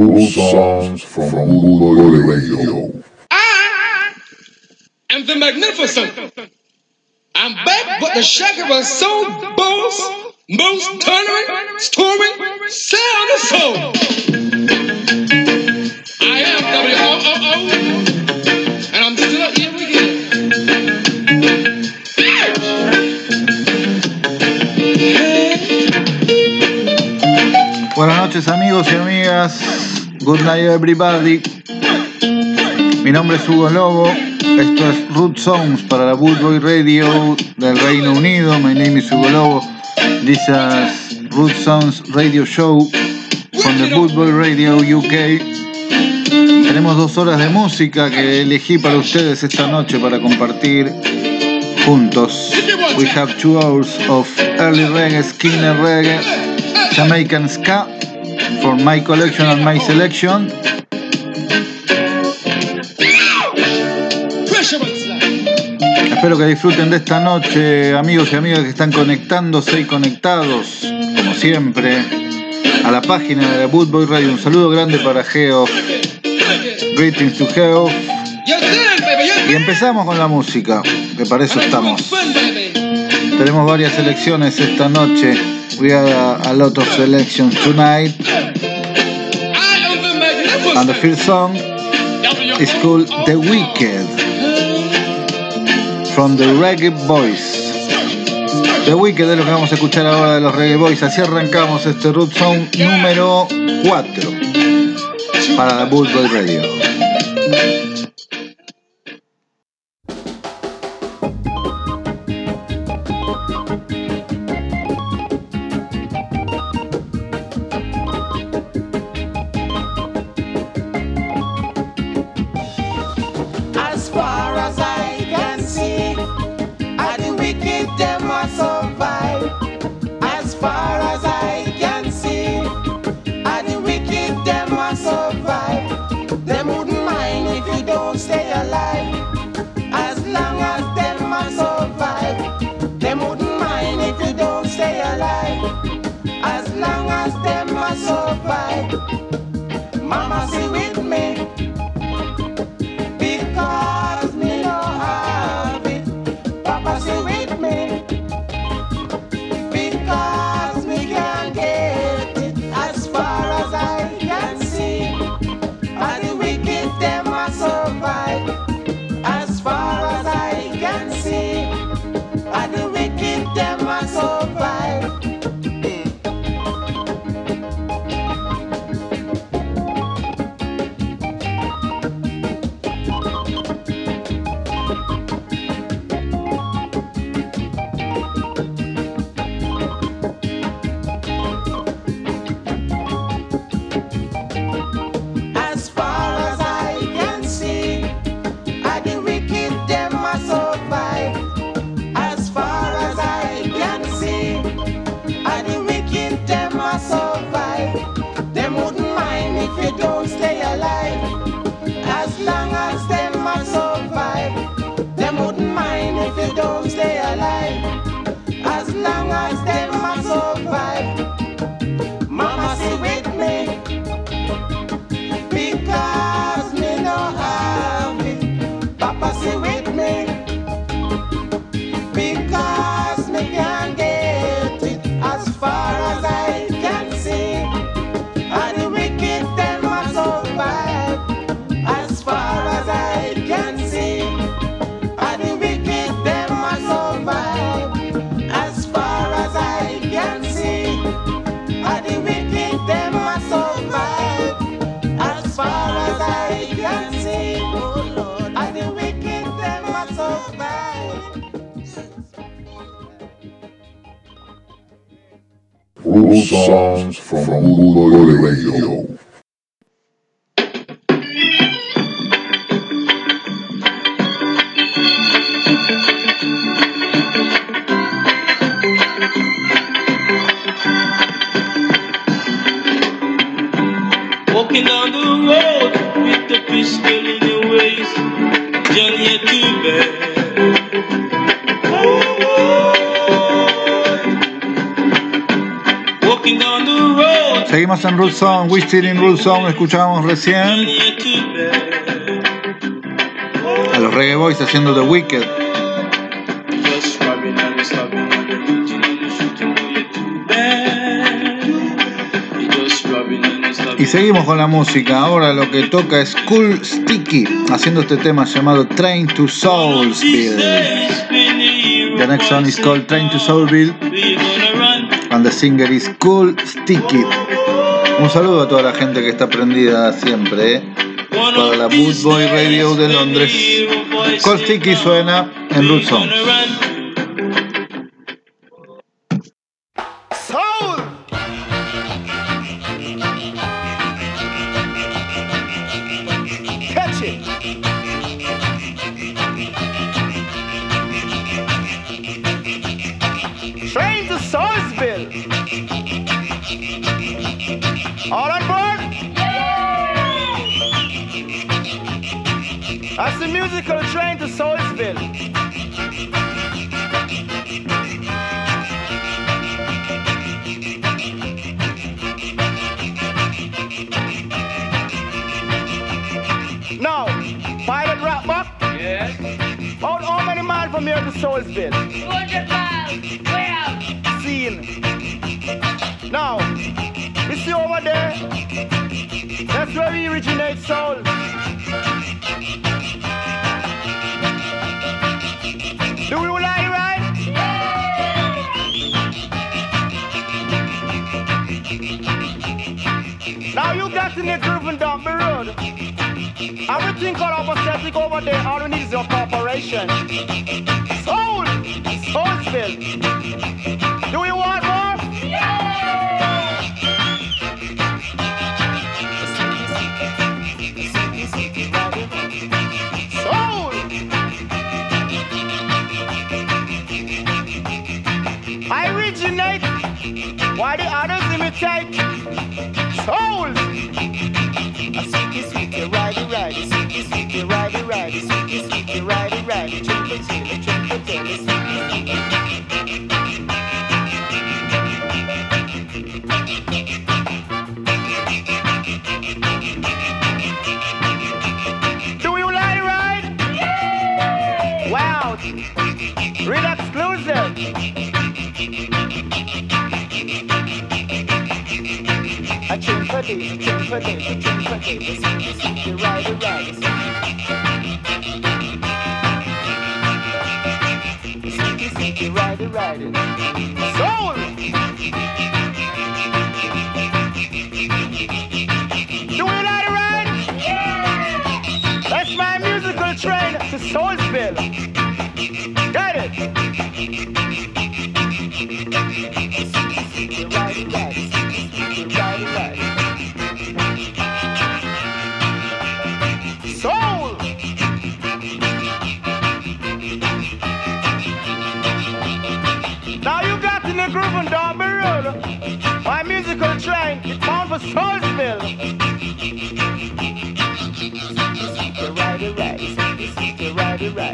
Rude songs from Rude Radio. I am the magnificent. I'm back, but the shaker was so boss, most thundering, storming, sound of soul. I am W-O-O-O, and I'm still here again. Buenas noches amigos y amigas. Good night everybody. Mi nombre es Hugo Lobo. Esto es Root Songs para la Bootboy Radio del Reino Unido. My name is Hugo Lobo. This is Root Songs Radio Show from the Bootboy Radio UK. Tenemos dos horas de música que elegí para ustedes esta noche para compartir juntos. We have two hours of early reggae, skinner reggae, Jamaican ska for my collection and my selection. Espero que disfruten de esta noche, amigos y amigas que están conectándose y conectados, como siempre, a la página de Bootboy Radio. Un saludo grande para Geo. Greetings to Geo. You're good, baby. You're Y empezamos con la música, que para eso estamos. Tenemos varias selecciones esta noche. We have a lot of selections tonight. And the first song is called The Wicked from the Reggae Boys. The Wicked es lo que vamos a escuchar ahora de los Reggae Boys. Así arrancamos este Root Song número 4 para la Bootboy Radio. Mundo de Radio. House Still in Rule Song, escuchábamos recién. A los Reggae Boys haciendo The Wicked. Y seguimos con la música. Ahora lo que toca es Cool Sticky haciendo este tema llamado Train to Soulsville. The next song is called Train to Soulsville. and the singer is Cool Sticky. Un saludo a toda la gente que está prendida siempre, ¿eh? Para la Boot Boy Radio de Londres. Sticky suena en we're Songs. Righty, righty, twinkle, twinkle, sweetie, sweetie. Do you like it right? Wow! Real exclusive! A tune for this, a tune for righty,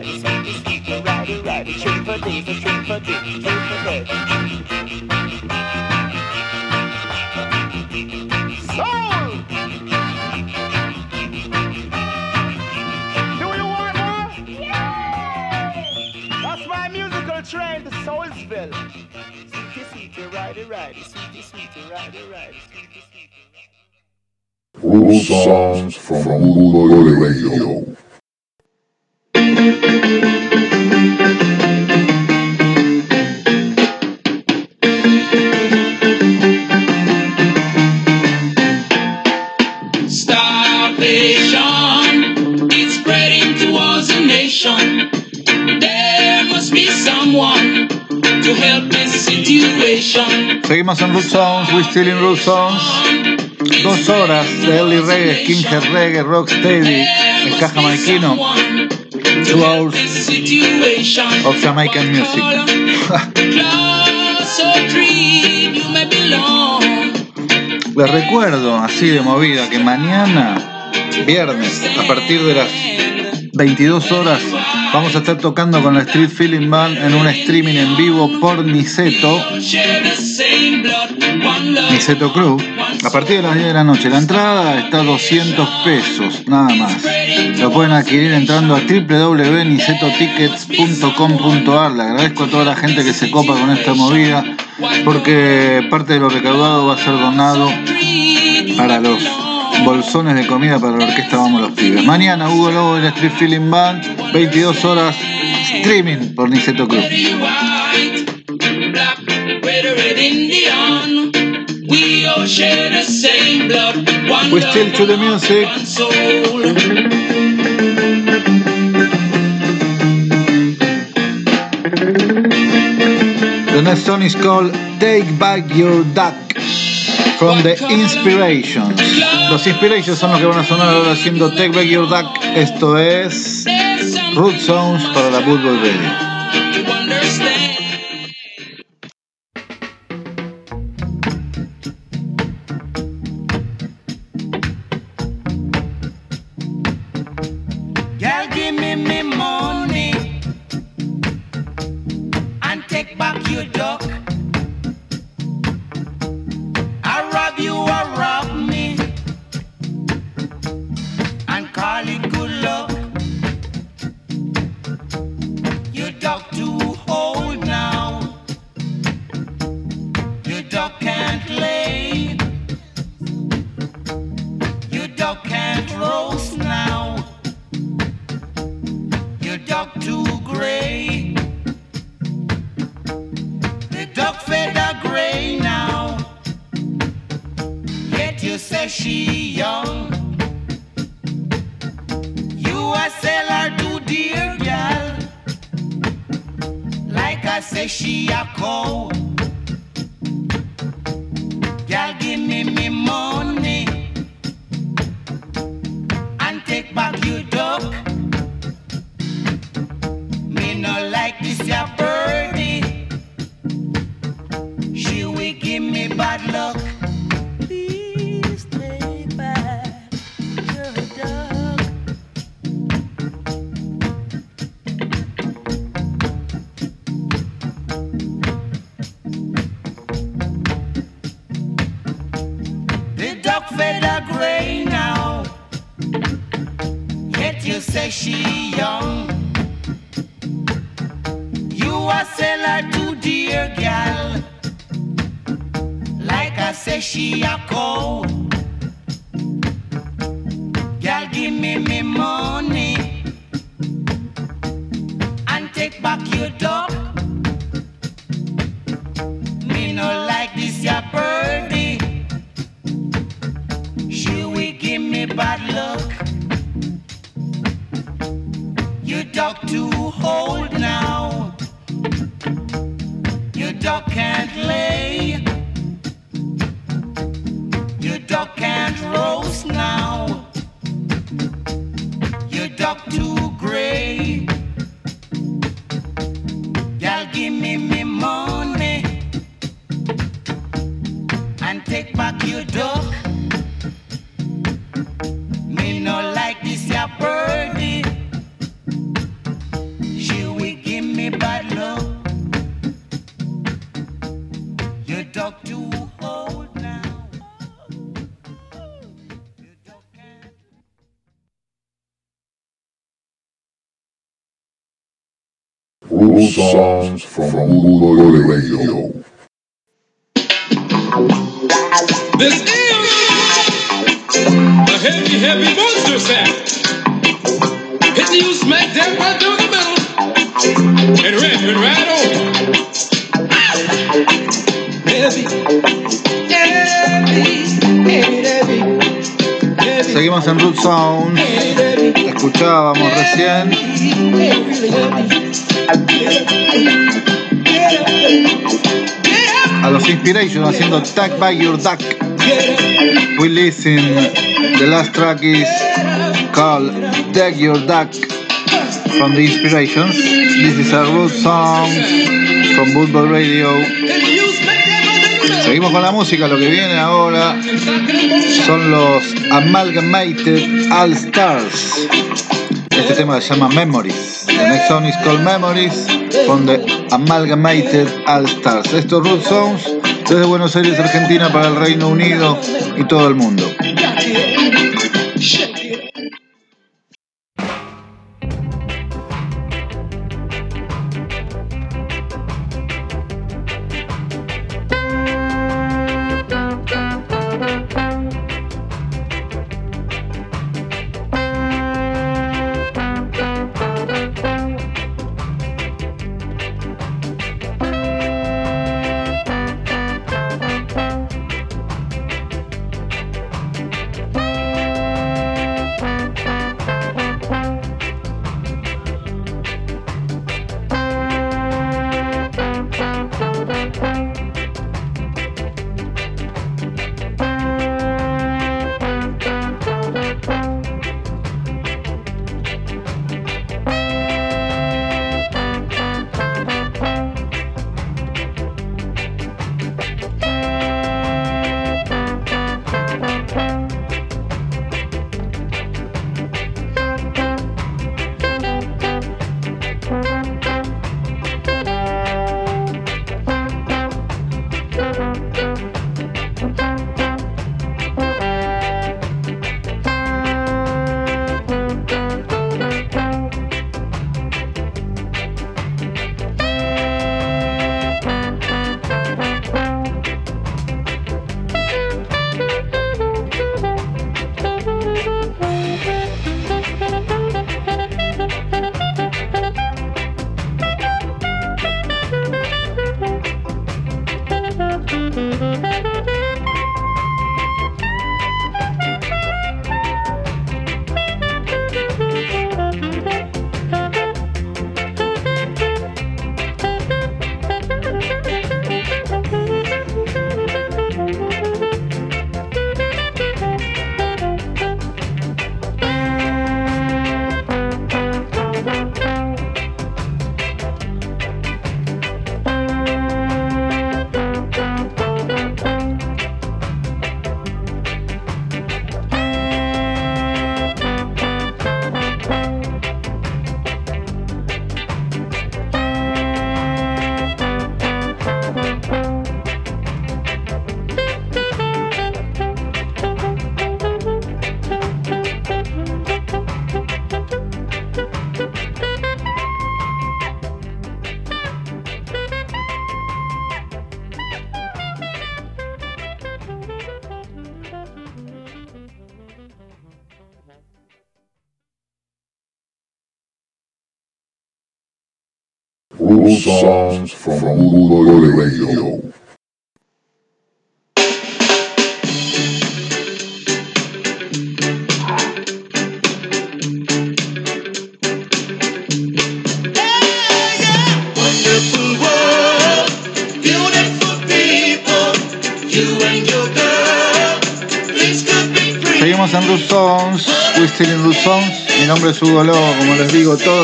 righty, righty, righty, righty, righty, tune for this, a tune for this, tune for this. Soul! Do you want more? That's my musical train to Soulsville. Sweetie, sweetie, righty, righty, sweetie, sweetie, righty, righty, sweetie, sweetie. Root songs from Boot Boy Radio. Seguimos en Root Sounds, We Still in Root Sounds. Dos horas de early reggae, skinhead reggae, rocksteady, ska jamaiquino, two hours of Jamaican music. Les recuerdo, así de movida, que mañana, viernes, a partir de las 22 horas, vamos a estar tocando con la Street Feeling Band en un streaming en vivo por Niceto. Niceto Club, a partir de las 10 de la noche. La entrada está a 200 pesos, nada más. Lo pueden adquirir entrando a www.nicetotickets.com.ar. Le agradezco a toda la gente que se copa con esta movida, porque parte de lo recaudado va a ser donado para los bolsones de comida para la orquesta Vamos los Pibes. Mañana Hugo Lobo en la Street Feeling Band, 22 horas streaming por Niceto Club. Love, still to the music. The next song is called Take Back Your Duck from the Inspirations. Los Inspirations son los que van a sonar ahora haciendo Take Back Your Duck. Esto es Root Sounds para la Football Radio. Me me Songs from Bootboy Radio. Inspiration haciendo Tag by Your Duck. We listen. The last track is called Tag Your Duck from the Inspirations. This is a root song from Football Radio. Seguimos con la música, lo que viene ahora son los Amalgamated All Stars. Este tema se llama Memories. The next song is called Memories from the Amalgamated All Stars. Estos Root Sounds Desde Buenos Aires, Argentina, para el Reino Unido y todo el mundo.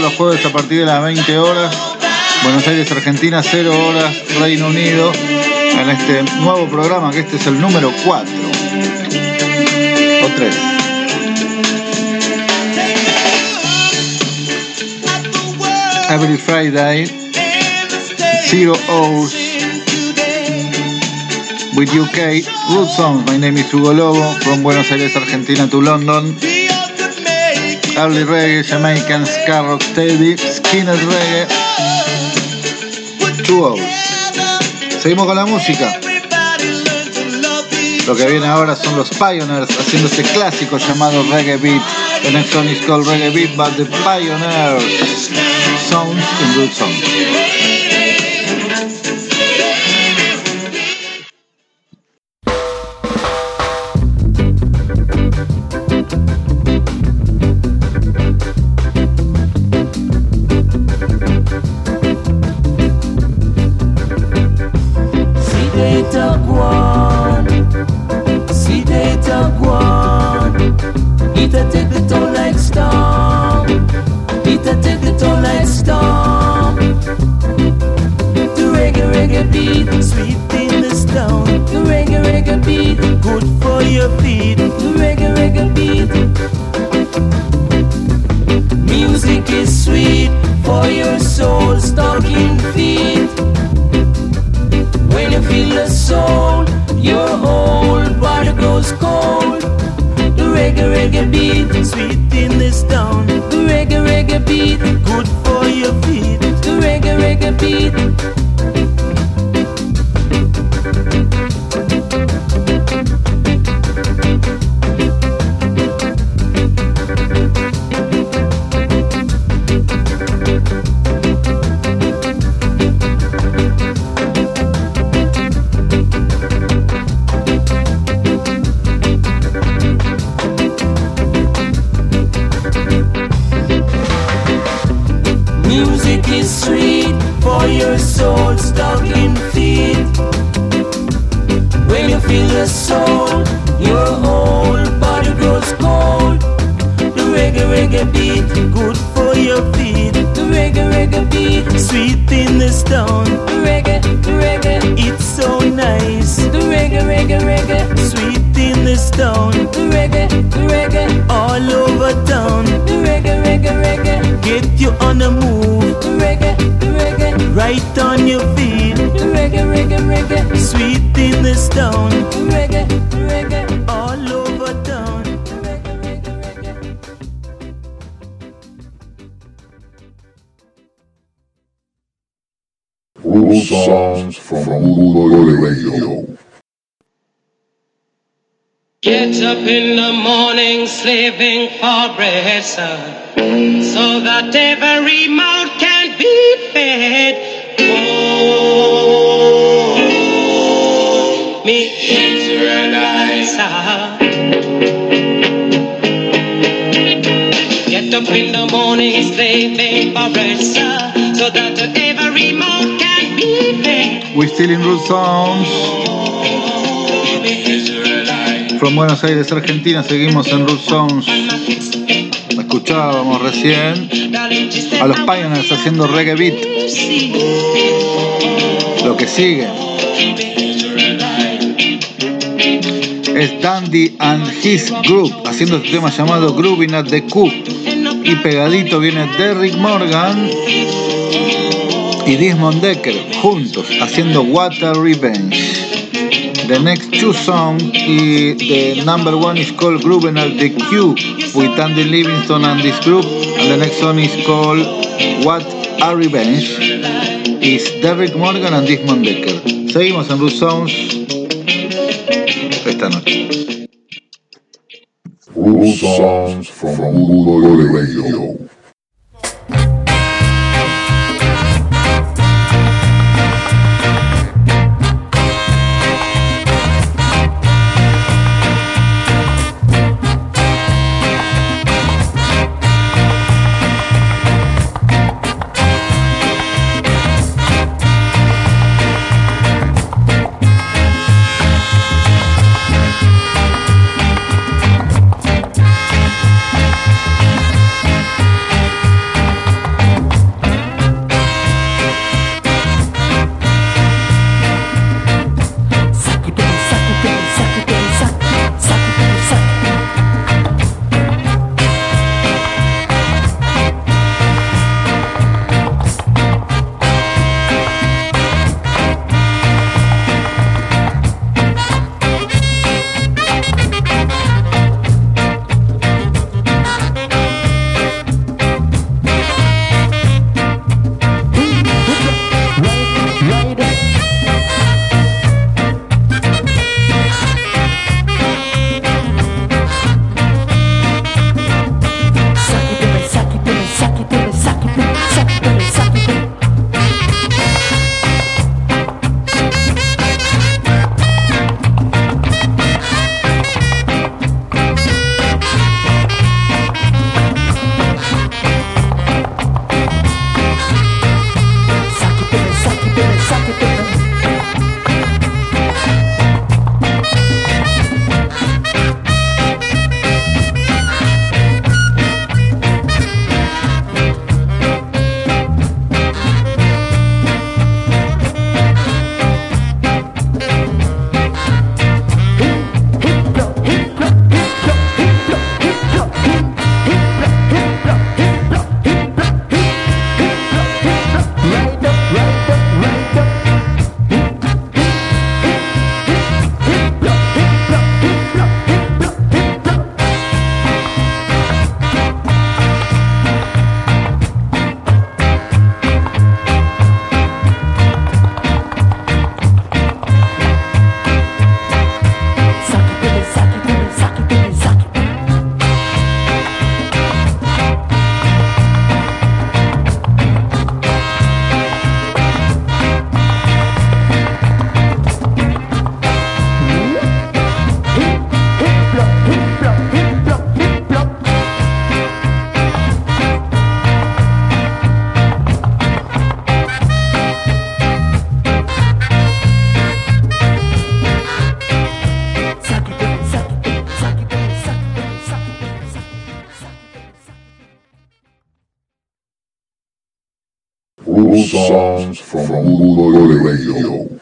Los jueves a partir de las 20 horas. Buenos Aires, Argentina, 0 horas, Reino Unido. En este nuevo programa, que este es el número 4. O 3. Every Friday, Zero Hours with UK Root Songs. My name is Hugo Lobo, from Buenos Aires, Argentina to London. Early Reggae, Jamaican, Ska, Rocksteady, Skinner Reggae, Two Hours. Seguimos con la música. Lo que viene ahora son los Pioneers haciendo este clásico llamado Reggae Beat. The next song is called Reggae Beat, but the Pioneers sounds in Root Songs. Slaving for bread, sir, so that every mouth can be fed. Oh, me Israelites, sir. Get up in the morning slaving for bread, sir, so that every mouth can be fed. We're still in Root Sounds. From Buenos Aires, Argentina, seguimos en Root Sounds. Escuchábamos recién a los Pioneers haciendo reggae beat. Lo que sigue es Dandy and His Group haciendo este tema llamado Grooving at the Coop. Y pegadito viene Derrick Morgan y Desmond Decker juntos haciendo Water Revenge. The next two songs, the number one is called Grooving at the Q with Andy Livingston and this group, and the next one is called What a Revenge, is Derrick Morgan and Desmond Dekker. Seguimos en Root Sounds esta noche. Root songs from Rude Radio. songs from Good Radio.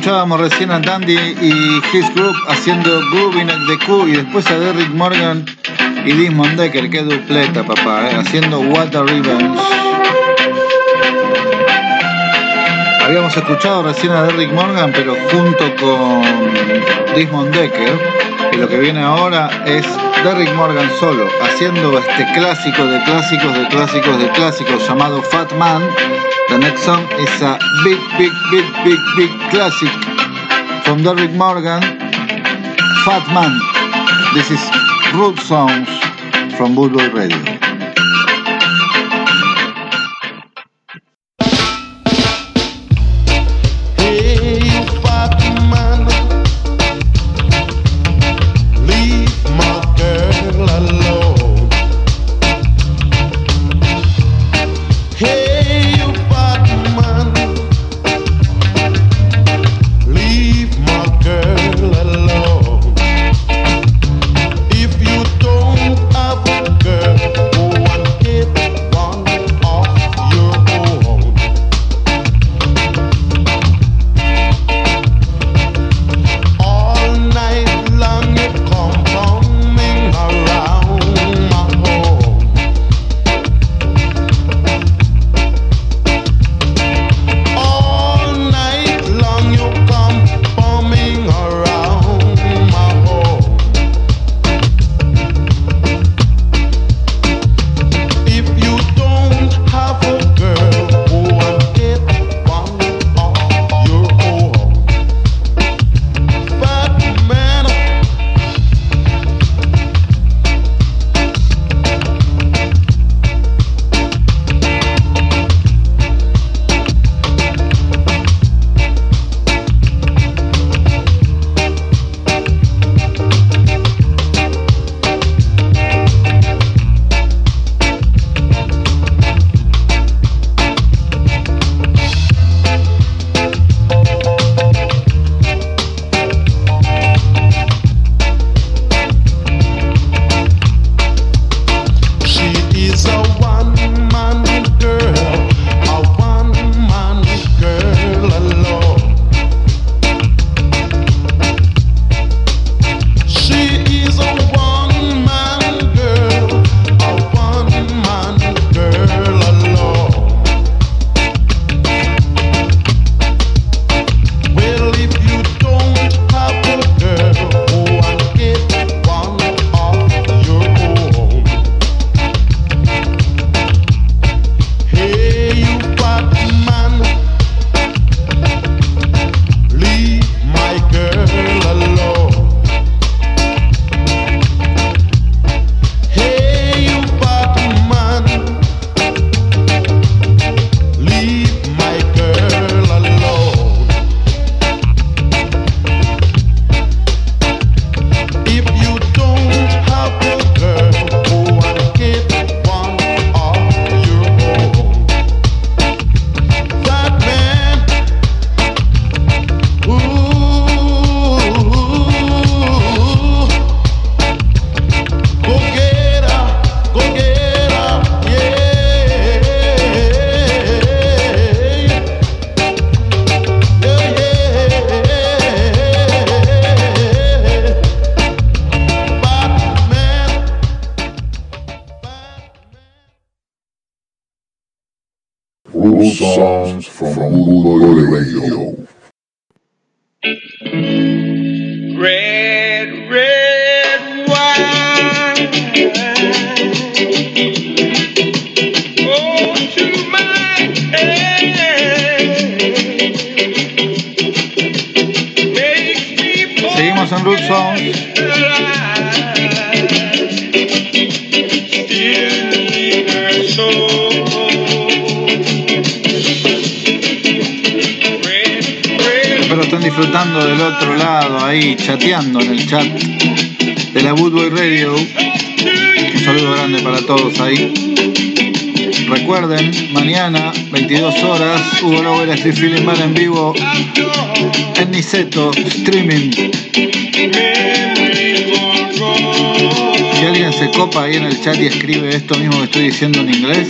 escuchábamos recién a Dandy y His Group haciendo Groovin' at the Q y después a Derrick Morgan y Desmond Decker, que dupleta papá, eh, haciendo What a Revenge. Habíamos escuchado recién a Derrick Morgan, pero junto con Desmond Decker, y lo que viene ahora es Derrick Morgan solo, haciendo este clásico de clásicos de clásicos de clásicos llamado Fat Man The next song is a big, big, big, big, big classic from Derrick Morgan, Fat Man. This is Root Songs from Bootboy Radio. Root songs from Bootboy Radio. Red, red wine. Oh, to my head. Makes me fall Seguimos en Root Songs. Estén disfrutando del otro lado, ahí chateando en el chat de la Bootboy Radio. Un saludo grande para todos ahí. Recuerden, mañana, 22 horas, Hugo la Street Feeling Bar en vivo en Niceto, streaming. Si alguien se copa ahí en el chat y escribe esto mismo que estoy diciendo en inglés,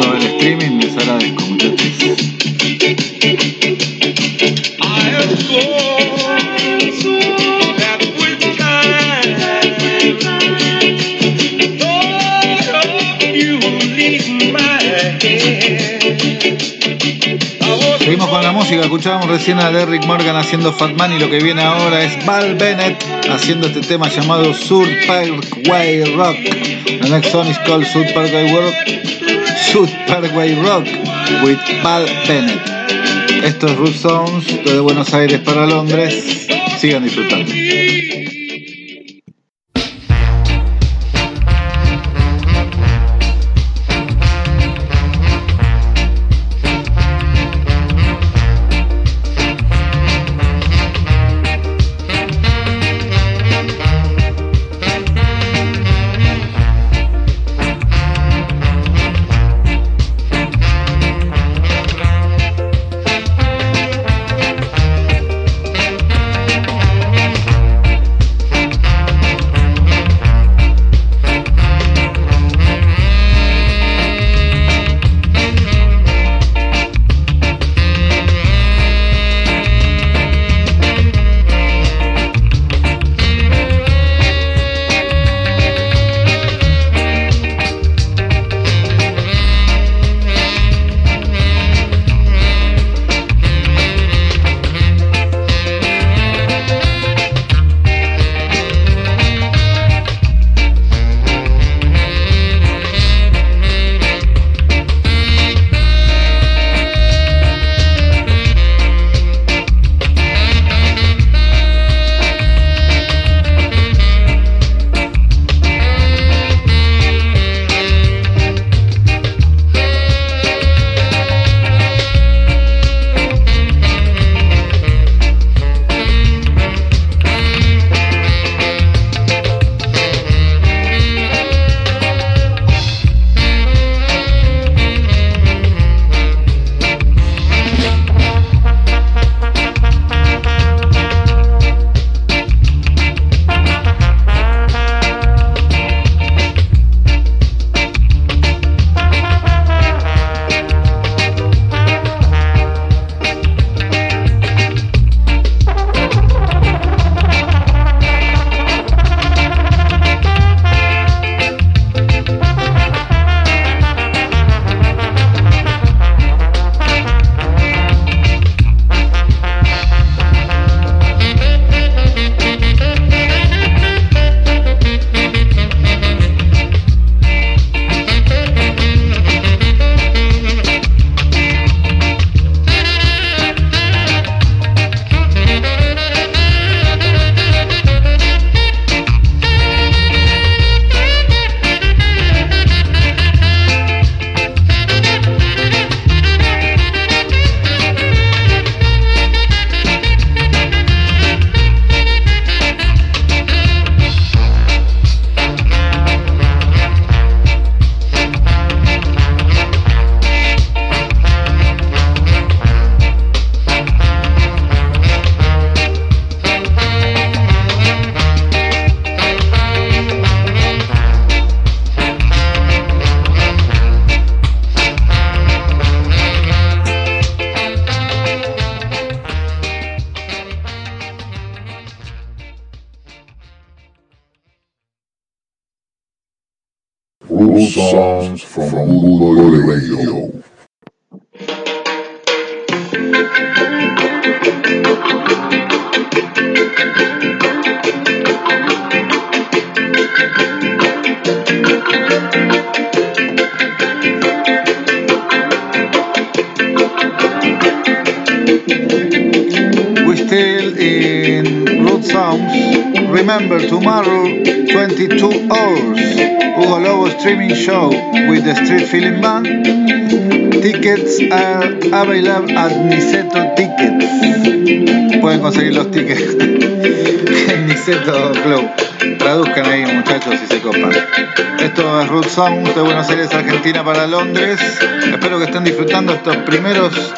lo del streaming Con la música, escuchábamos recién a Derrick Morgan haciendo Fat Man y lo que viene ahora es Val Bennett haciendo este tema llamado Sur Parkway Rock. The next song is called Sur Parkway Rock, Sur Parkway Rock with Val Bennett. Esto es Root Sounds desde Buenos Aires para Londres. Sigan disfrutando. Copan. Esto es Root Sounds de Buenos Aires, Argentina para Londres. Espero que estén disfrutando estos primeros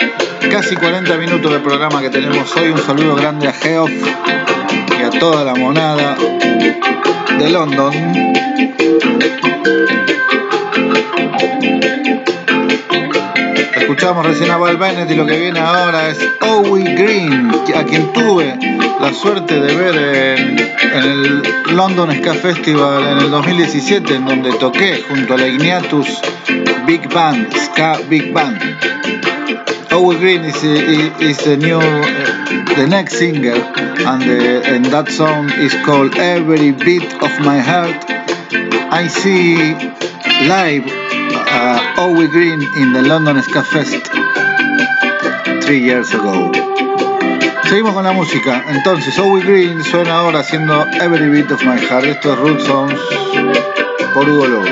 casi 40 minutos de programa que tenemos hoy. Un saludo grande a Geoff y a toda la monada de London. Escuchamos recién a Val Bennett y lo que viene ahora es Owie Green, a quien tuve la suerte de ver en, en el London Ska Festival en el 2017, en donde toqué junto a la Big Band, Ska Big Band. Owie Green is is the new, uh, the next singer, and the, and that song is called Every Beat of My Heart. I see live uh, Green in the London Ska Fest three years ago. Seguimos con la música. Entonces, Owie Green suena ahora haciendo Every Beat of My Heart. Esto es Root Songs por Hugo Lobo.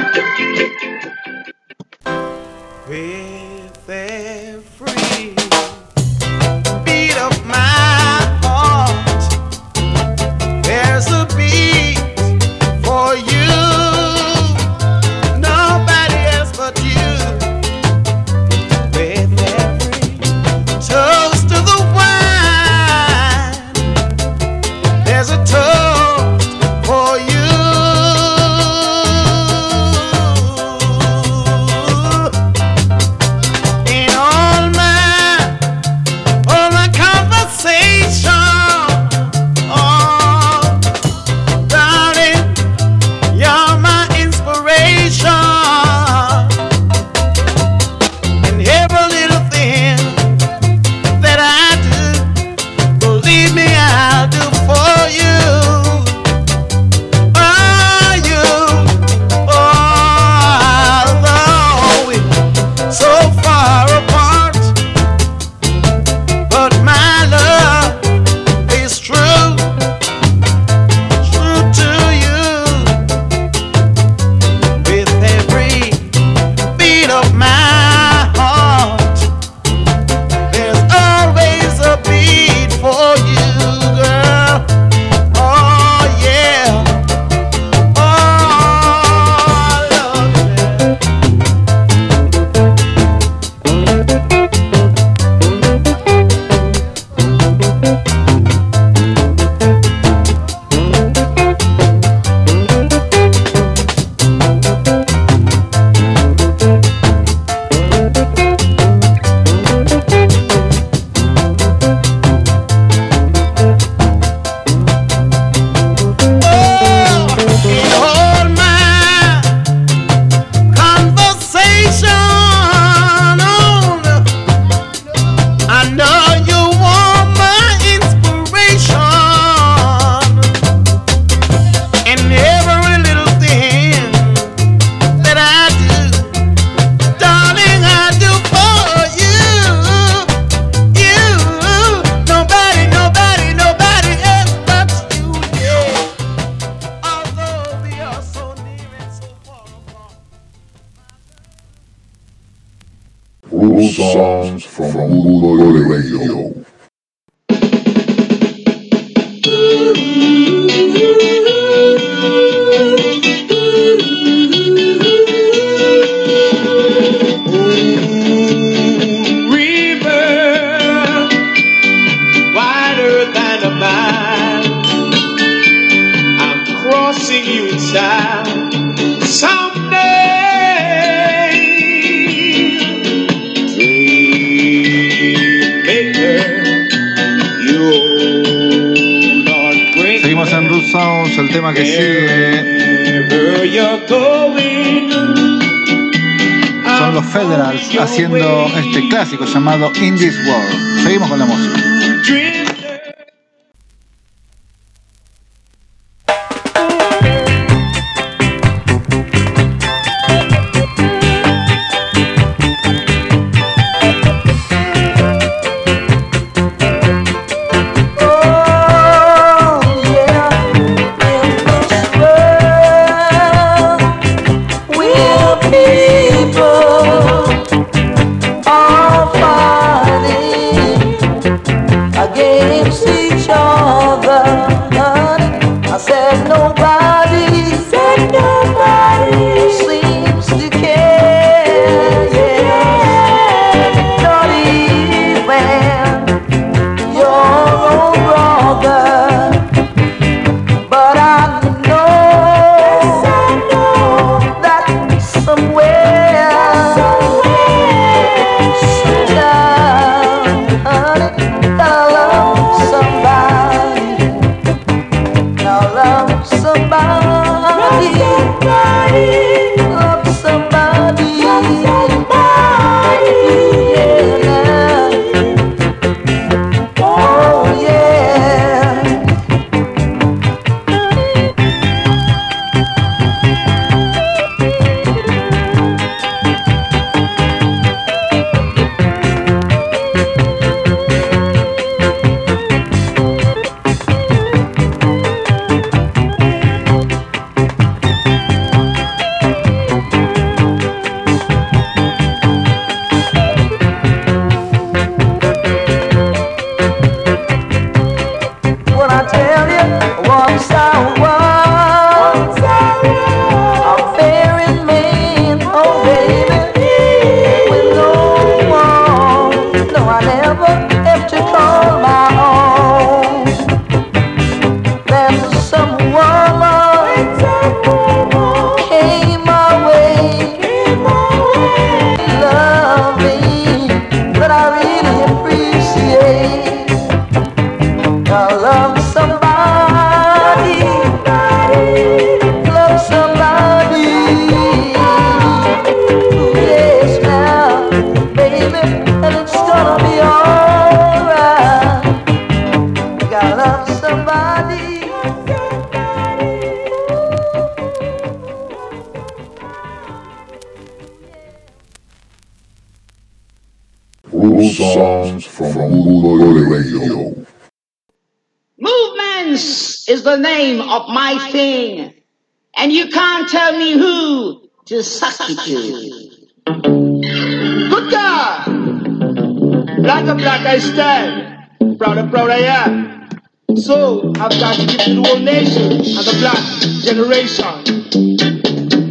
And black I stand. Proud and proud I am. So I've got to give to the whole nation and the black generation.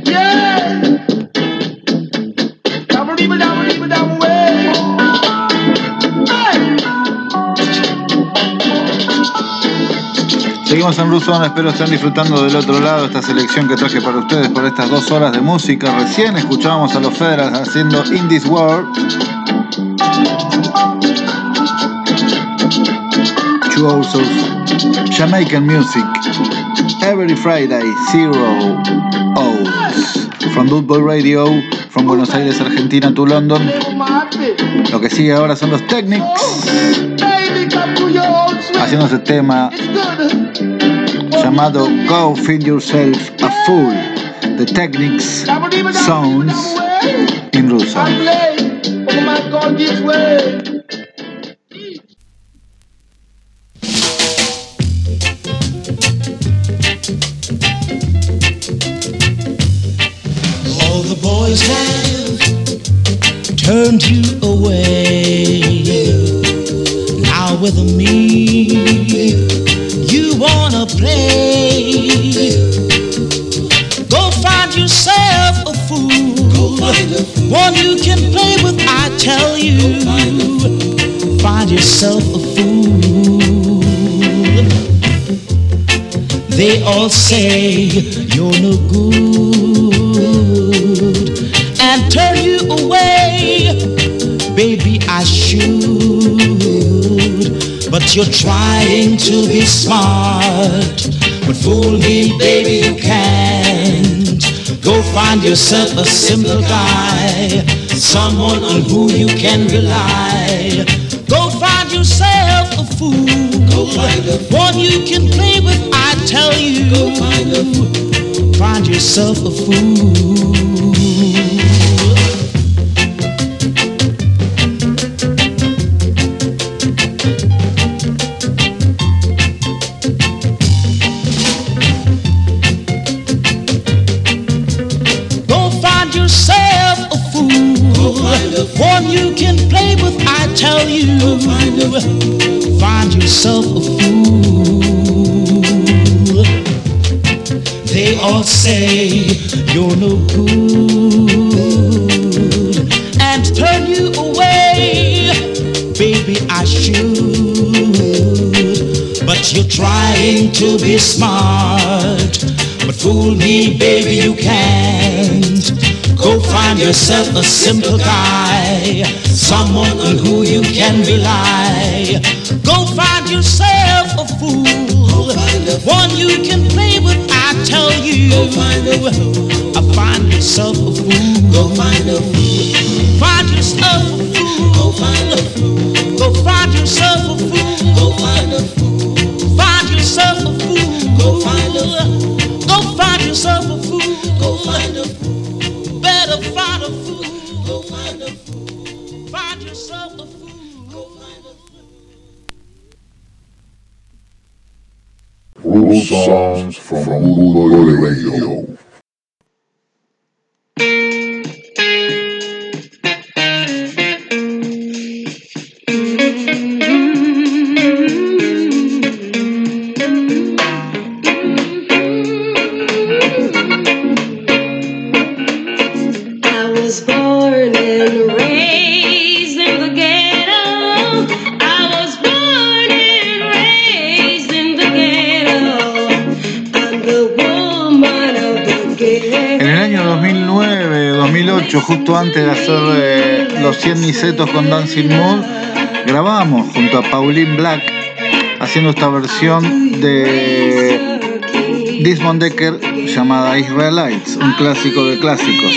Yeah! Dabba dibba dabba dibba dabba way. Hey! Seguimos en Ruson, espero estén disfrutando del otro lado esta selección que traje para ustedes por estas dos horas de música. Recién escuchábamos a los Federals haciendo In This World. Virtuosos, Jamaican Music, every Friday, Zero O's. From Bootboy Radio, from Buenos Aires, Argentina to London. Lo que sigue ahora son los Technics, haciendo este tema llamado Go Find Yourself a Fool. The Technics Sounds in ruso. Yourself a fool. They all say you're no good and turn you away. Baby, I should, but you're trying to be smart. But fool me, baby, you can't. Go find yourself a simple guy. someone on who you can rely. Yourself a fool. Go find a fool. One you can play with, I tell you. Go find a fool. Find yourself a fool. Find yourself a fool. They all say you're no good and turn you away. Baby, I should. But you're trying to be smart. But fool me, baby, you can't. Go find yourself a simple guy, someone on who you can rely. Go find yourself a fool, one you can play with. I tell you, go find a fool. Find yourself a fool. Go find a fool. Find yourself a fool. Go find a fool. Go find yourself a fool. Yourself a fool. Root songs from Bootboy Radio. 100 nicetos con Dancing Mood, grabamos junto a Pauline Black haciendo esta versión de Dismond Decker llamada Israelites, un clásico de clásicos.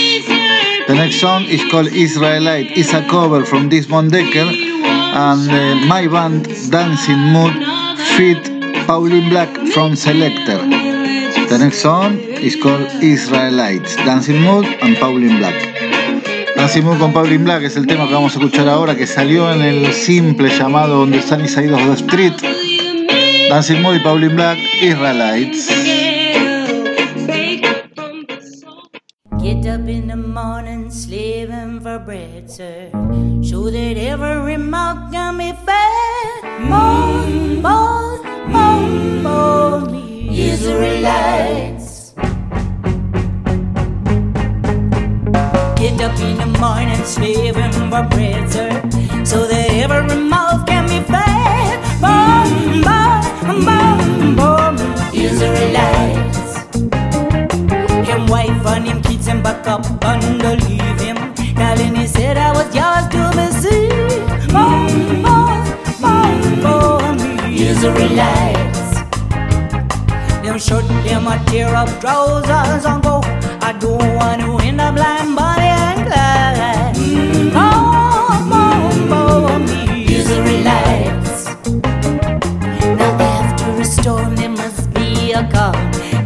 The next song is called Israelite. It's a cover from Dismond Decker and uh, my band Dancing Mood feat Pauline Black from Selector. The next song is called Israelites, Dancing Mood and Pauline Black. Mood con Pauline Black es el tema que vamos a escuchar ahora que salió en el simple llamado On the Sunny Side of the Street. Dancing Mood y Pauline Black, Israelites. Get up in the morning, slaving for bread, sir. So that every mouth can be fed. Boom, boom, boom, boom, Israelites. Him wife and him kids him back up and leave him. Darling, he said I was yours to. More, more, more, more, me Israelites. Them shirt, them a tear up trousers and go. I don't want to end up like Bonnie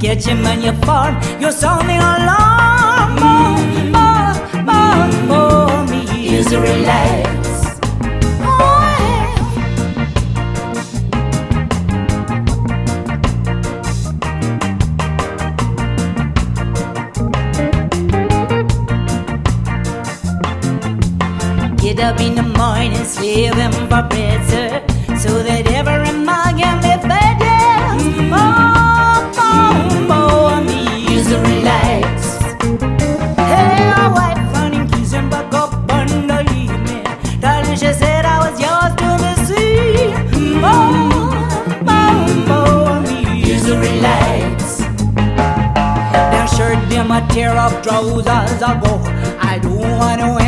Him on your farm, you're sounding alarm. More, more, more, more, me Israelites. Oh, oh, oh, oh yeah. Get up in the morning, slaving for bread, tear up trousers a go. I don't want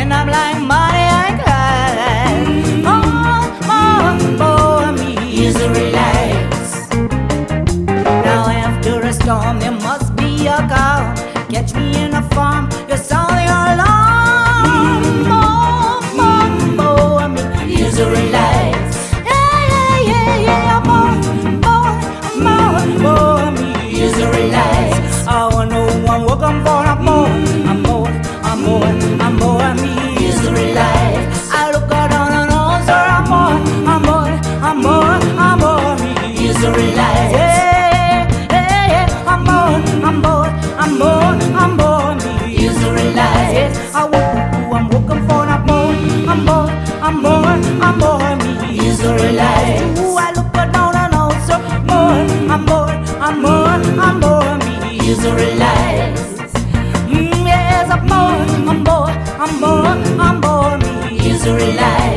me Israelite. Mm, yes, I'm born, I'm born, I'm born, I'm born, me Israelite.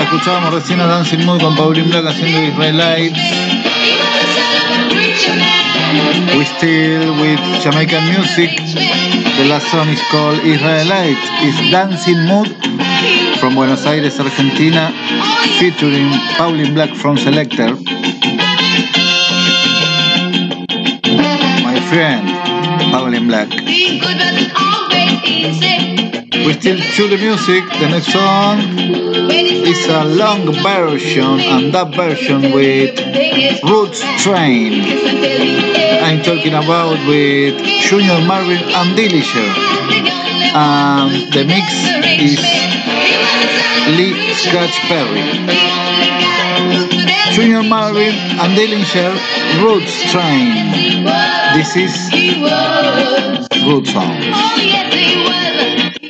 Escuchábamos recién a Dancing Mood con Pauline Black haciendo Israelites. We still with Jamaican music. The last song is called Israelite. It's Dancing Mood from Buenos Aires, Argentina, featuring Pauline Black from Selector. My friend, Pauline Black. We still to the music. The next song is a long version, and that version with Roots Train. I'm talking about with Junior Murvin and Dillinger. And the mix is Lee Scratch Perry. Junior Murvin and Dillinger, Roots Train. This is Root Sound. Roots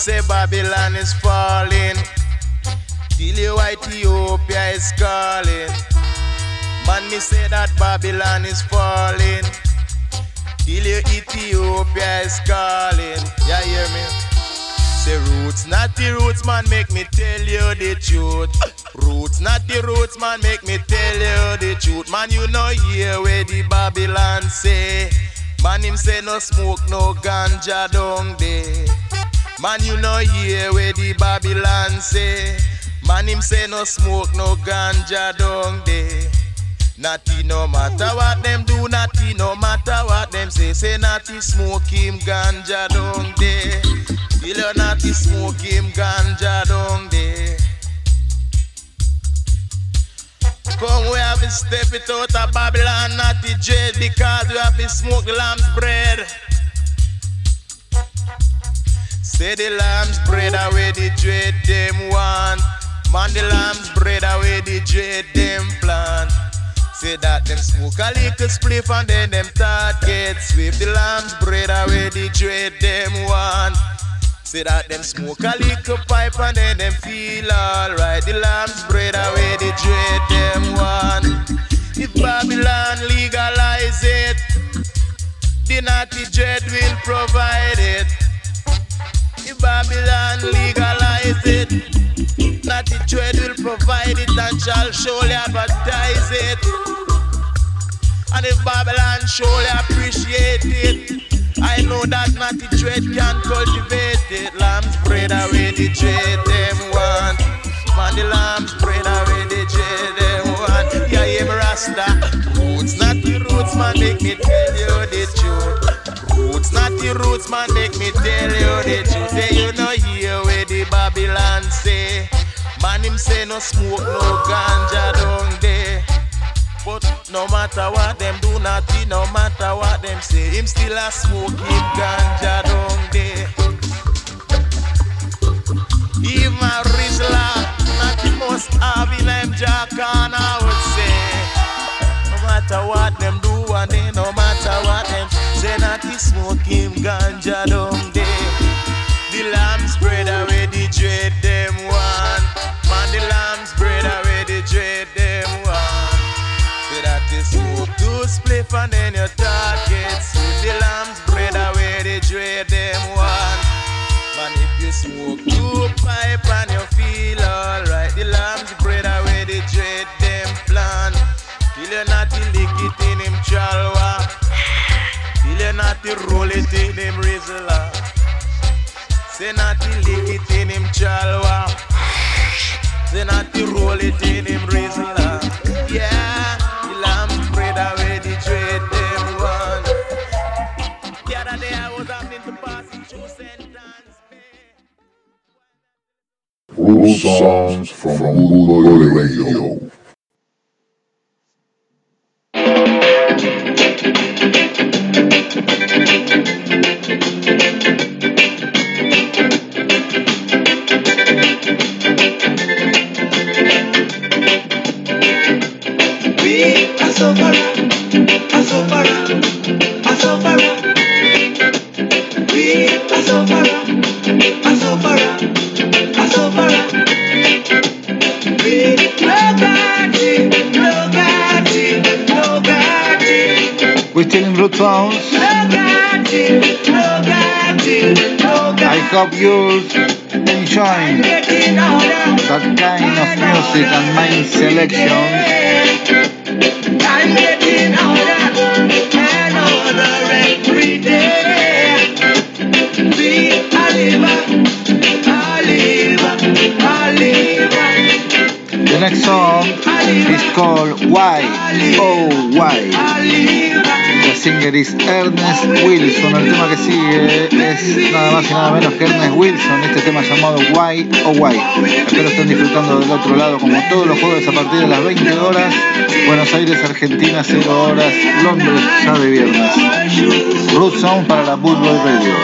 say Babylon is falling. Till you Ethiopia is calling. Man me say that Babylon is falling. Till you Ethiopia is calling. Yeah, hear me? Say roots, not the roots, man, make me tell you the truth. Roots, not the roots, man, make me tell you the truth. Man, you know hear where the Babylon say. Man, him say no smoke, no ganja down there. Man, you know hear where the Babylon say. Man, him say no smoke, no ganja down there. Natty no matter what them do, natty no matter what them say. Say natty smoke him ganja down. Still you natty smoke him ganja down there. Come we have to step it out of Babylon, natty jail because we have to smoke lamb's bread. Say the lamb's bread away the dread them want. Man the lamb's bread away the dread them plant. Say that them smoke a little spliff and then them start get swift. The lamb's bread away the dread them want. Say that them smoke a little pipe and then them feel alright. The lamb's bread away the dread them want. If Babylon legalize it, the naughty dread will provide it. If Babylon legalize it, naughty dread will provide it and shall surely advertise it. And if Babylon surely appreciate it, I know that naughty dread can cultivate it. Lamb's bread away the them want. Man, the lamb's bread away the dread them want. Yeah, him Rasta. Roots, not the roots, man, make me tell the roots, man, make me tell you the truth. Say you know hear where the Babylon say. Man, him say no smoke, no ganja down there. But no matter what them do, nothing, no matter what them say, him still a smoke him ganja down there. Even a Rizla, nothing must have in him jack on, I would say. No matter what them do, and they no matter what them say, smoke him ganja down there. The lamb's bread away the dread them one. Man, the lamb's bread away the dread them one. You smoke two spliff and then your thought gets. The lamb's bread away the dread them one. Man, if you smoke two pipe and Not roll it in him rizla. Say not the lick it in him chalwa. Say not the roll it in him rizla. Yeah, the lamb bread away the dread them one. The. Root songs from Bootboy Radio. We're still in Root Sounds. Nobody, nobody, nobody. I hope you enjoy Getting older, that kind of music and my selection. And. The next song is called Why Oh Why. The singer is Ernest Wilson. El tema que sigue es nada más y nada menos que Ernest Wilson. Este tema llamado Why Oh Why. Espero estén disfrutando del otro lado como todos los jueves a partir de las 20 horas. Buenos Aires, Argentina, 0 horas. Londres, ya de viernes. Root Sound para la Bootboy Radio.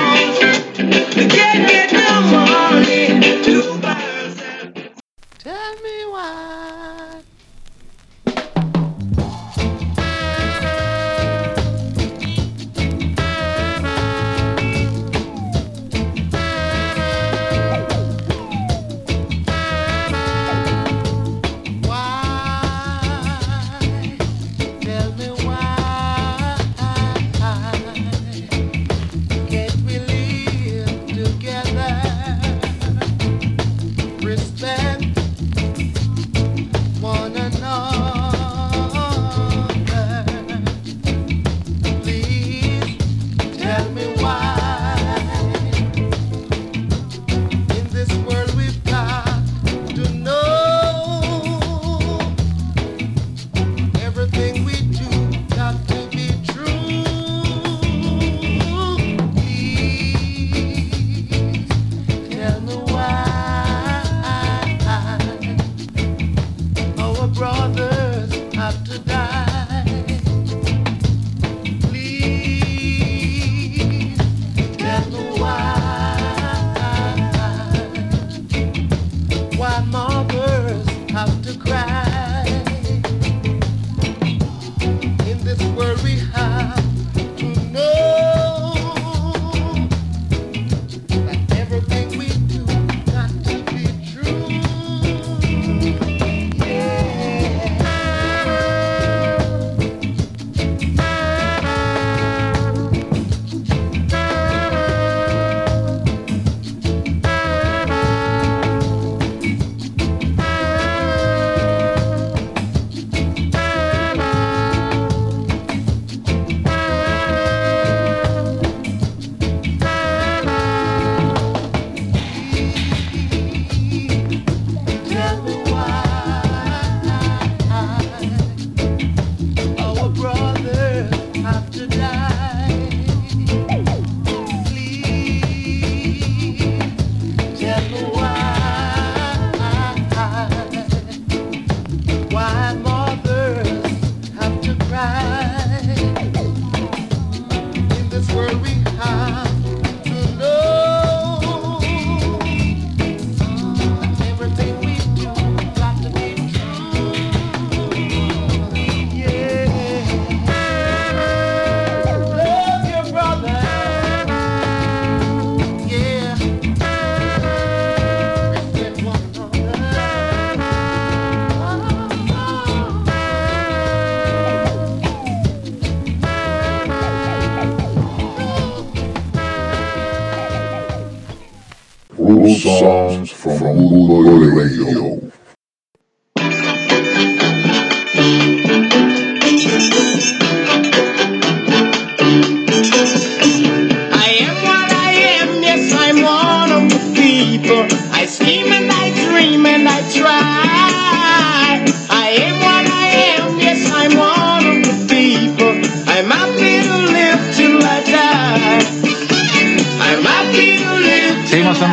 Songs from Bootboy Radio.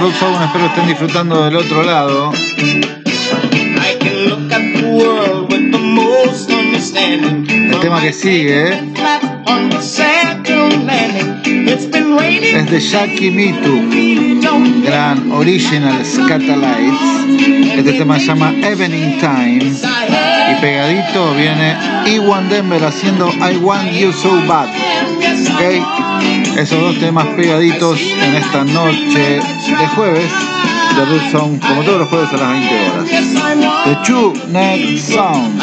Rock Sound. Espero estén disfrutando del otro lado. El tema que sigue ¿eh? es de Jackie Mitu, gran original Scatalites. Este tema se llama Evening Time. Y pegadito viene Iwan Denver haciendo I Want You So Bad. ¿Okay? Esos dos temas pegaditos en esta noche de jueves de Root Sound, como todos los jueves a las 20 horas. The two next songs.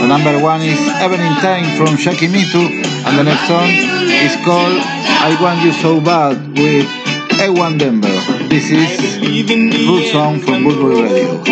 The number one is Evening Time from Shaki Mitu, and the next song is called I Want You So Bad with Ewan Denver. This is Root Song from Woodbury Radio.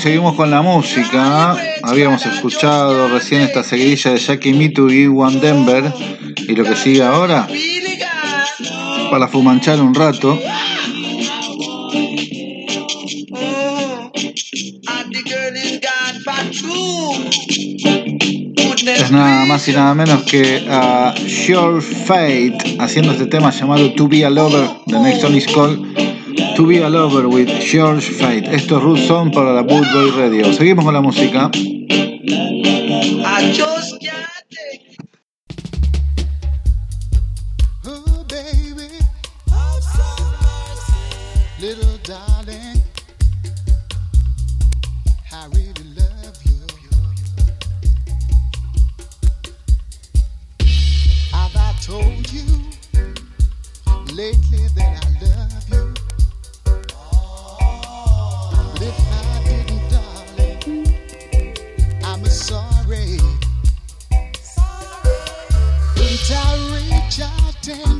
seguimos con la música. Habíamos escuchado recién esta seguidilla de Jackie Mitu y One Denver. Y lo que sigue ahora, para fumanchar un rato. Es nada más y nada menos que uh, a Sure Fate haciendo este tema llamado To Be a Lover de Next On Call. To Be a Lover with George Fate. Esto es Root Song para la Bootboy Radio. Seguimos con la música. lately that I dancing.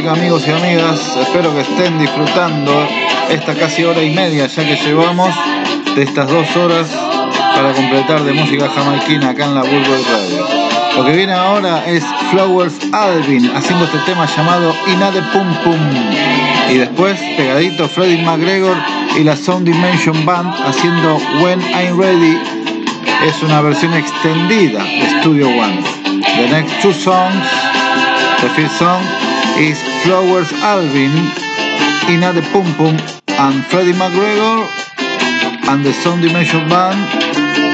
música, amigos y amigas. Espero que estén disfrutando esta casi hora y media ya que llevamos de estas dos horas para completar de música jamaiquina acá en la Bulbul Radio. Lo que viene ahora es Flowers Alvin haciendo este tema llamado Inade Pum Pum. Y después, pegadito, Freddie McGregor y la Sound Dimension Band haciendo When I'm Ready. Es una versión extendida de Studio One. The next two songs, the first song is Flowers Alvin, Ina de Pum Pum, and Freddie McGregor, and the Sound Dimension Band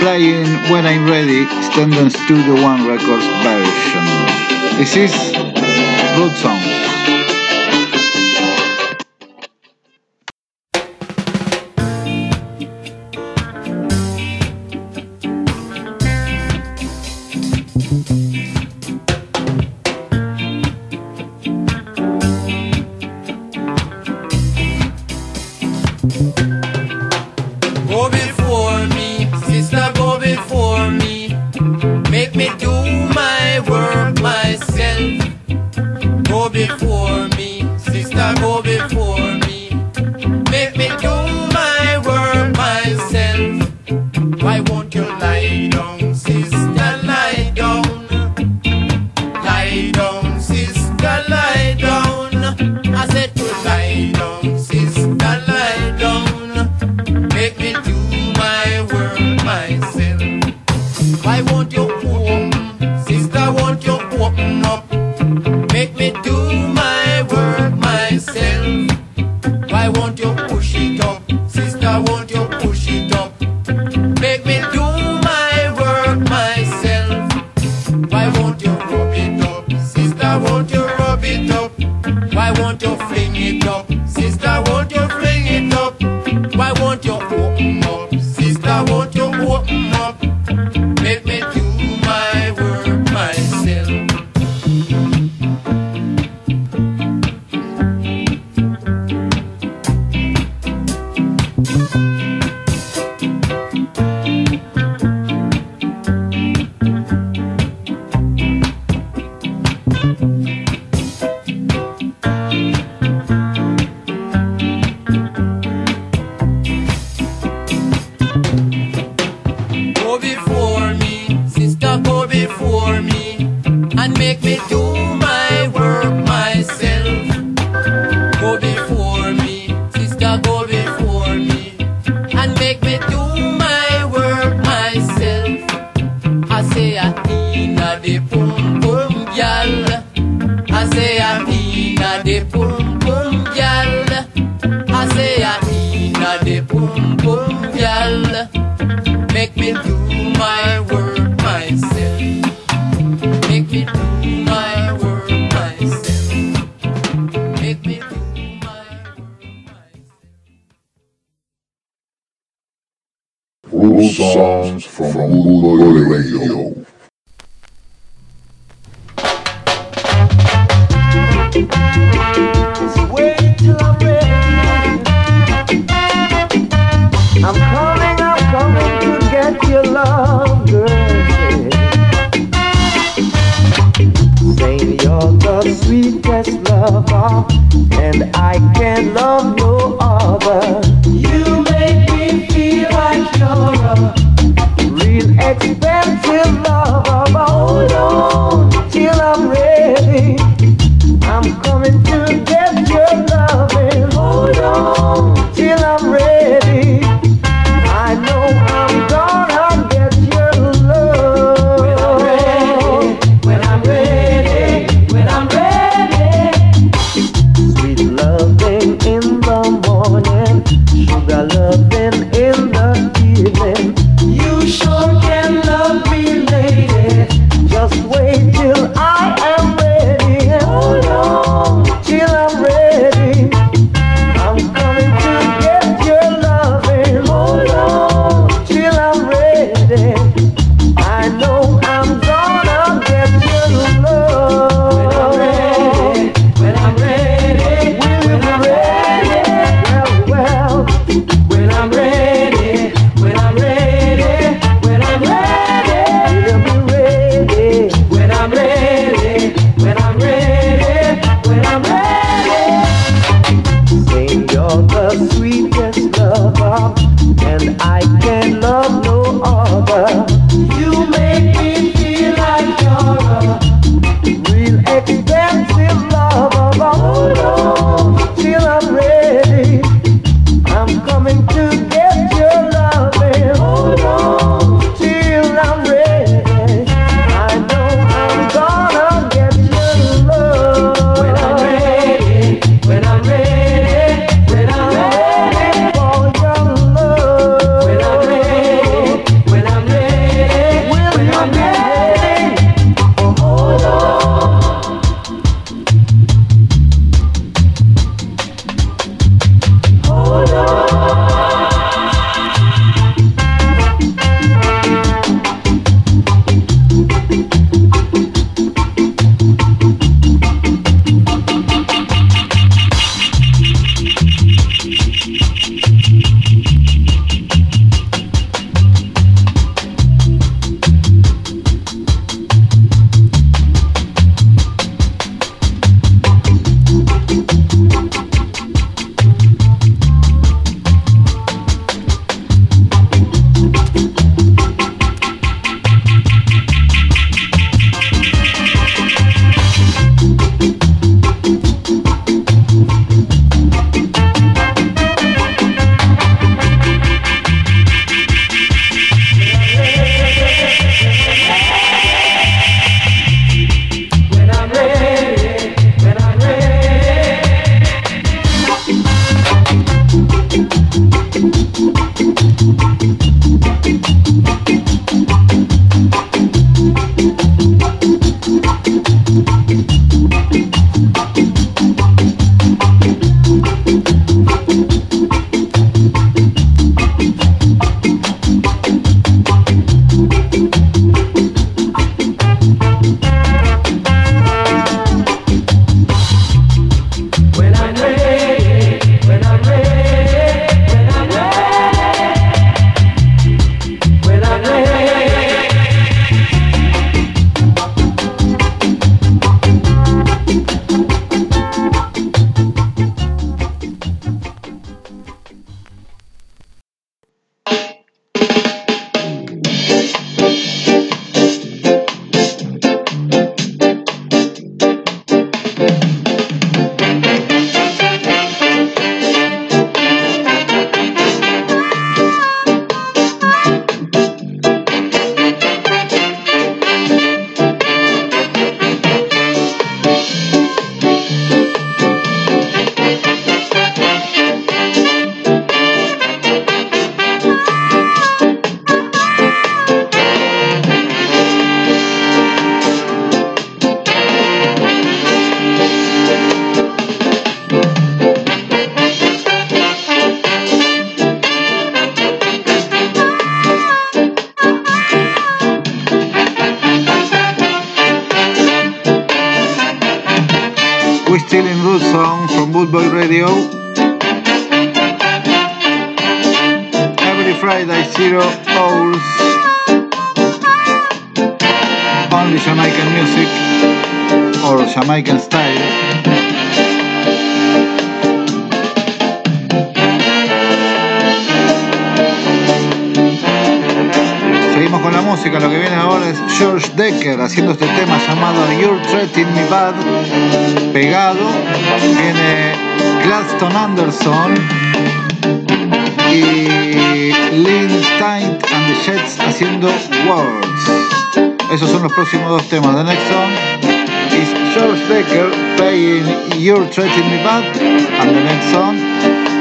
playing When I'm Ready, Standard Studio One Records version. This is Road song. I won't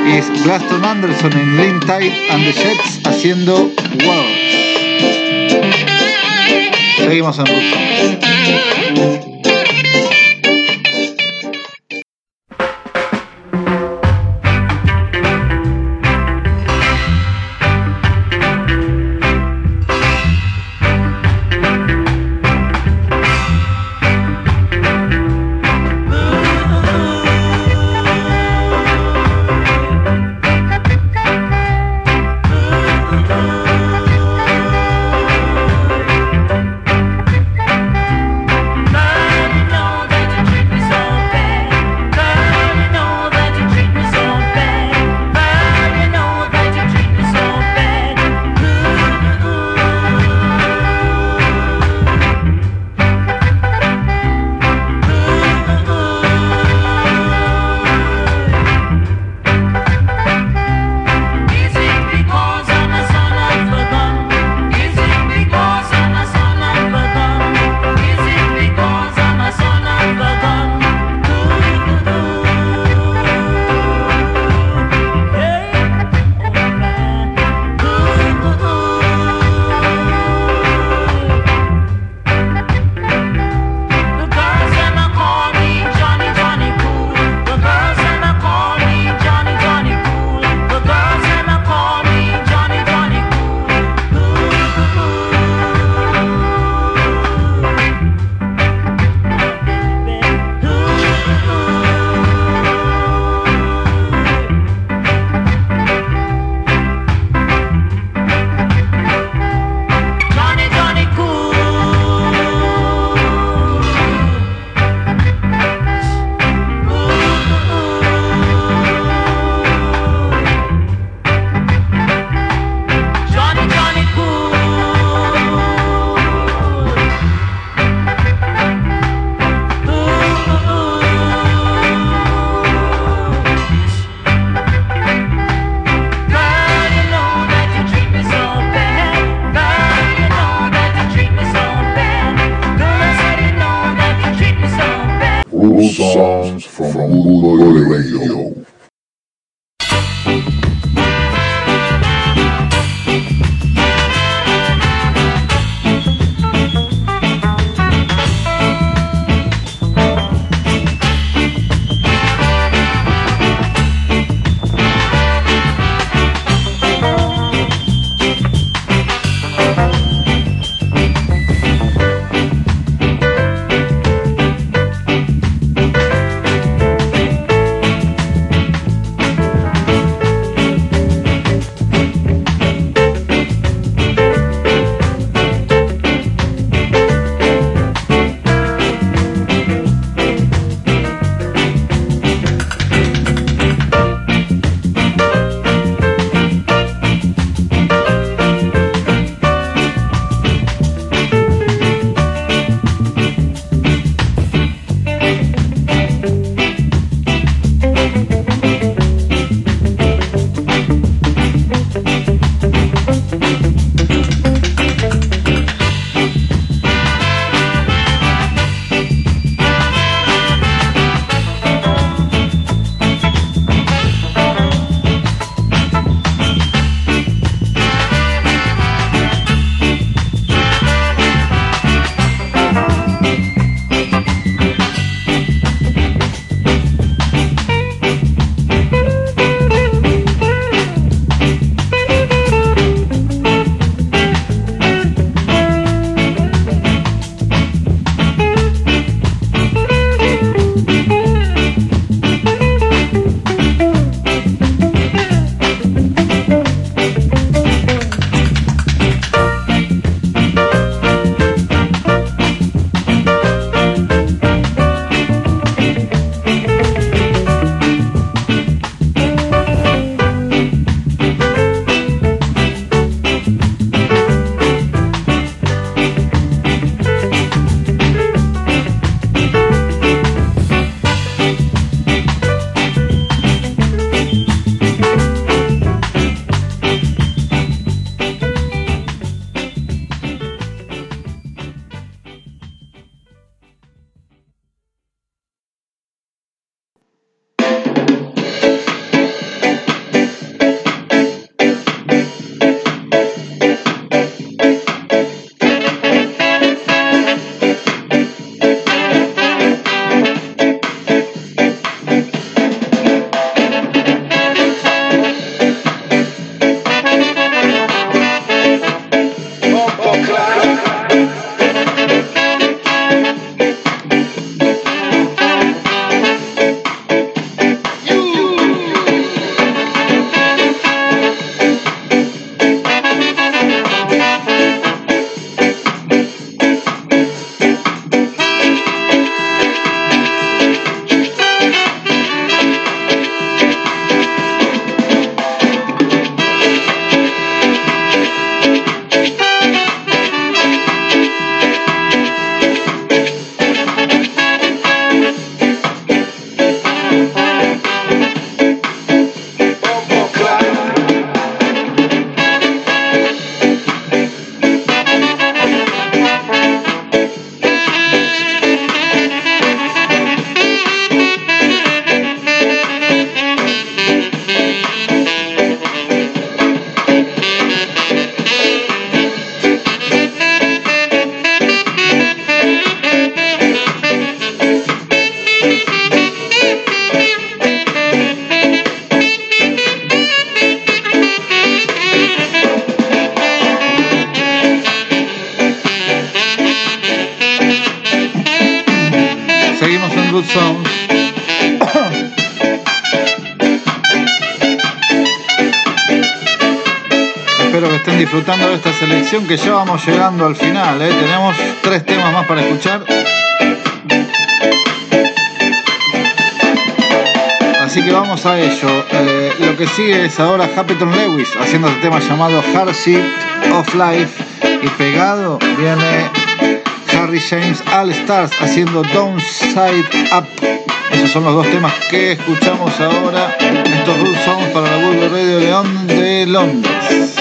es Glaston Anderson en Lean Tide and the Jets haciendo Worlds. Seguimos en ruso. llegando al final, ¿eh? tenemos tres temas más para escuchar. Así que vamos a ello. Eh, lo que sigue es ahora Happyton Lewis haciendo este tema llamado Hardship of Life. Y pegado viene Harry James All Stars haciendo Downside Up. Esos son los dos temas que escuchamos ahora. Estos Rules para la World Radio León de Londres.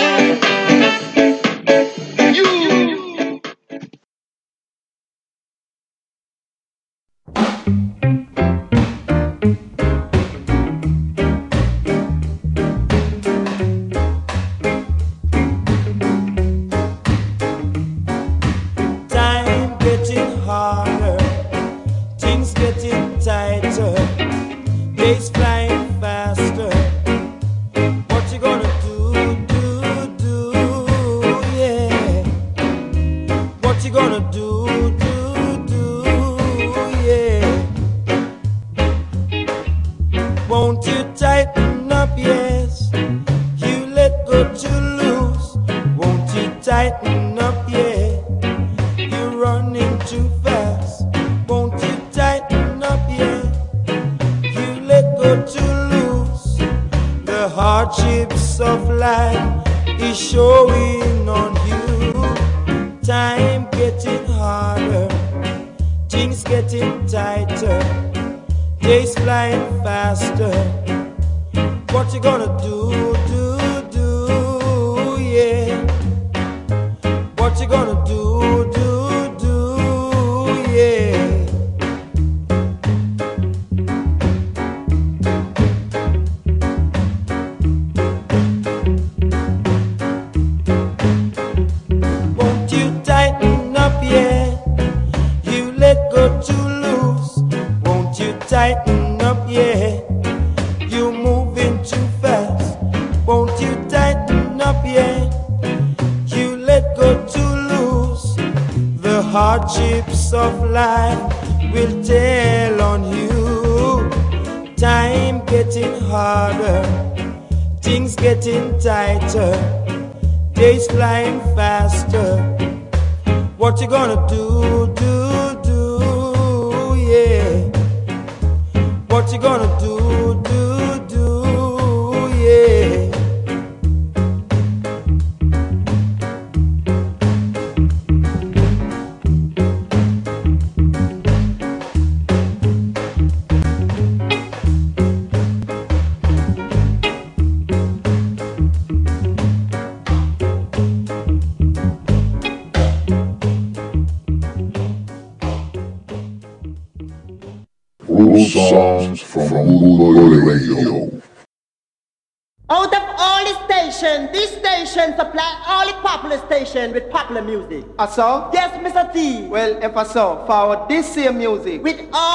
Yes, Mr. T. Well, Pastor, for this same music. With all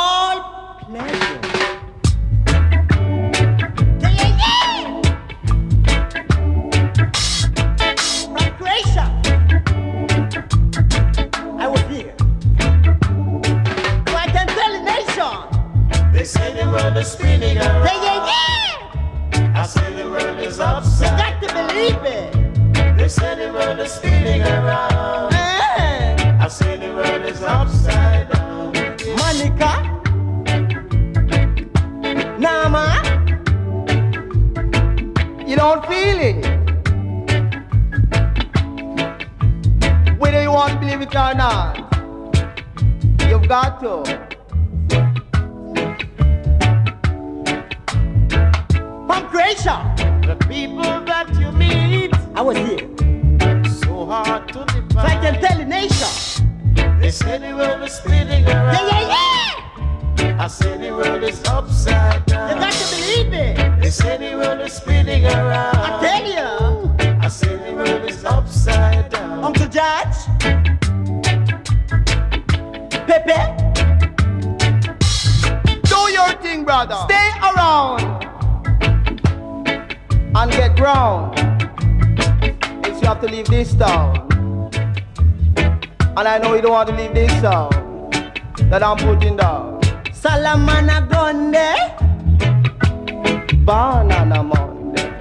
Aisha. The people that you meet. I was here. So hard to define. So I can tell the nation. They say the world is spinning around. Yeah, yeah, yeah. I say the world is upside down. You got to believe me. They say the world is spinning around. I have to leave this town. And I know you don't want to leave this town that I'm putting down. Salamana Grande. Banana Monday.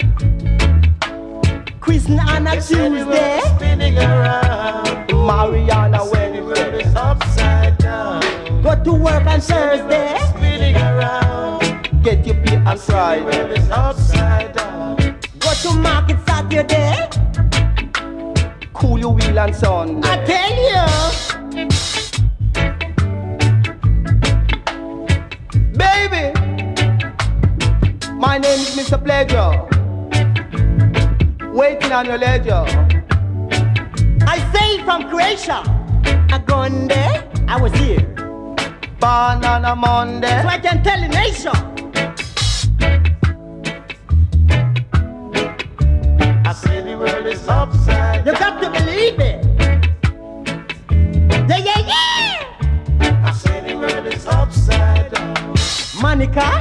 Christmas on a Tuesday. Spinning around. Mariana Wednesday. Upside down. Go to work on Thursday. Spinning around. Get your beer on Friday. Upside down. Go to market Saturday cool your wheel on Sunday. I tell you, baby, my name is Mr. Pleasure, waiting on your ledger. I sailed from Croatia, a gone there, I was here. Banana Monday, so I can tell the nation. You got to believe it. Yeah, yeah, yeah. I say the world is upside down. Monica,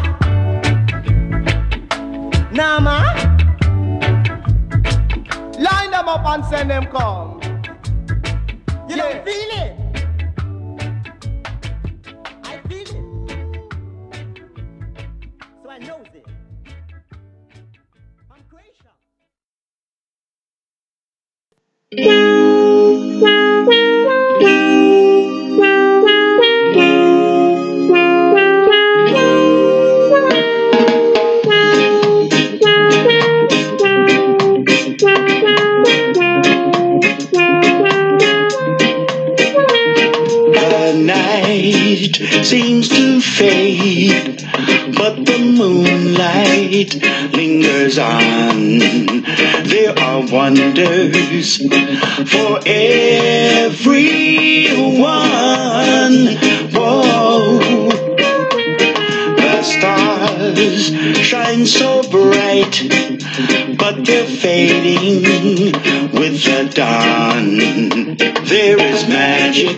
Nama, line them up and send them come. Lingers on. There are wonders for everyone. Whoa. The stars shine so bright, but they're fading with the dawn. There is magic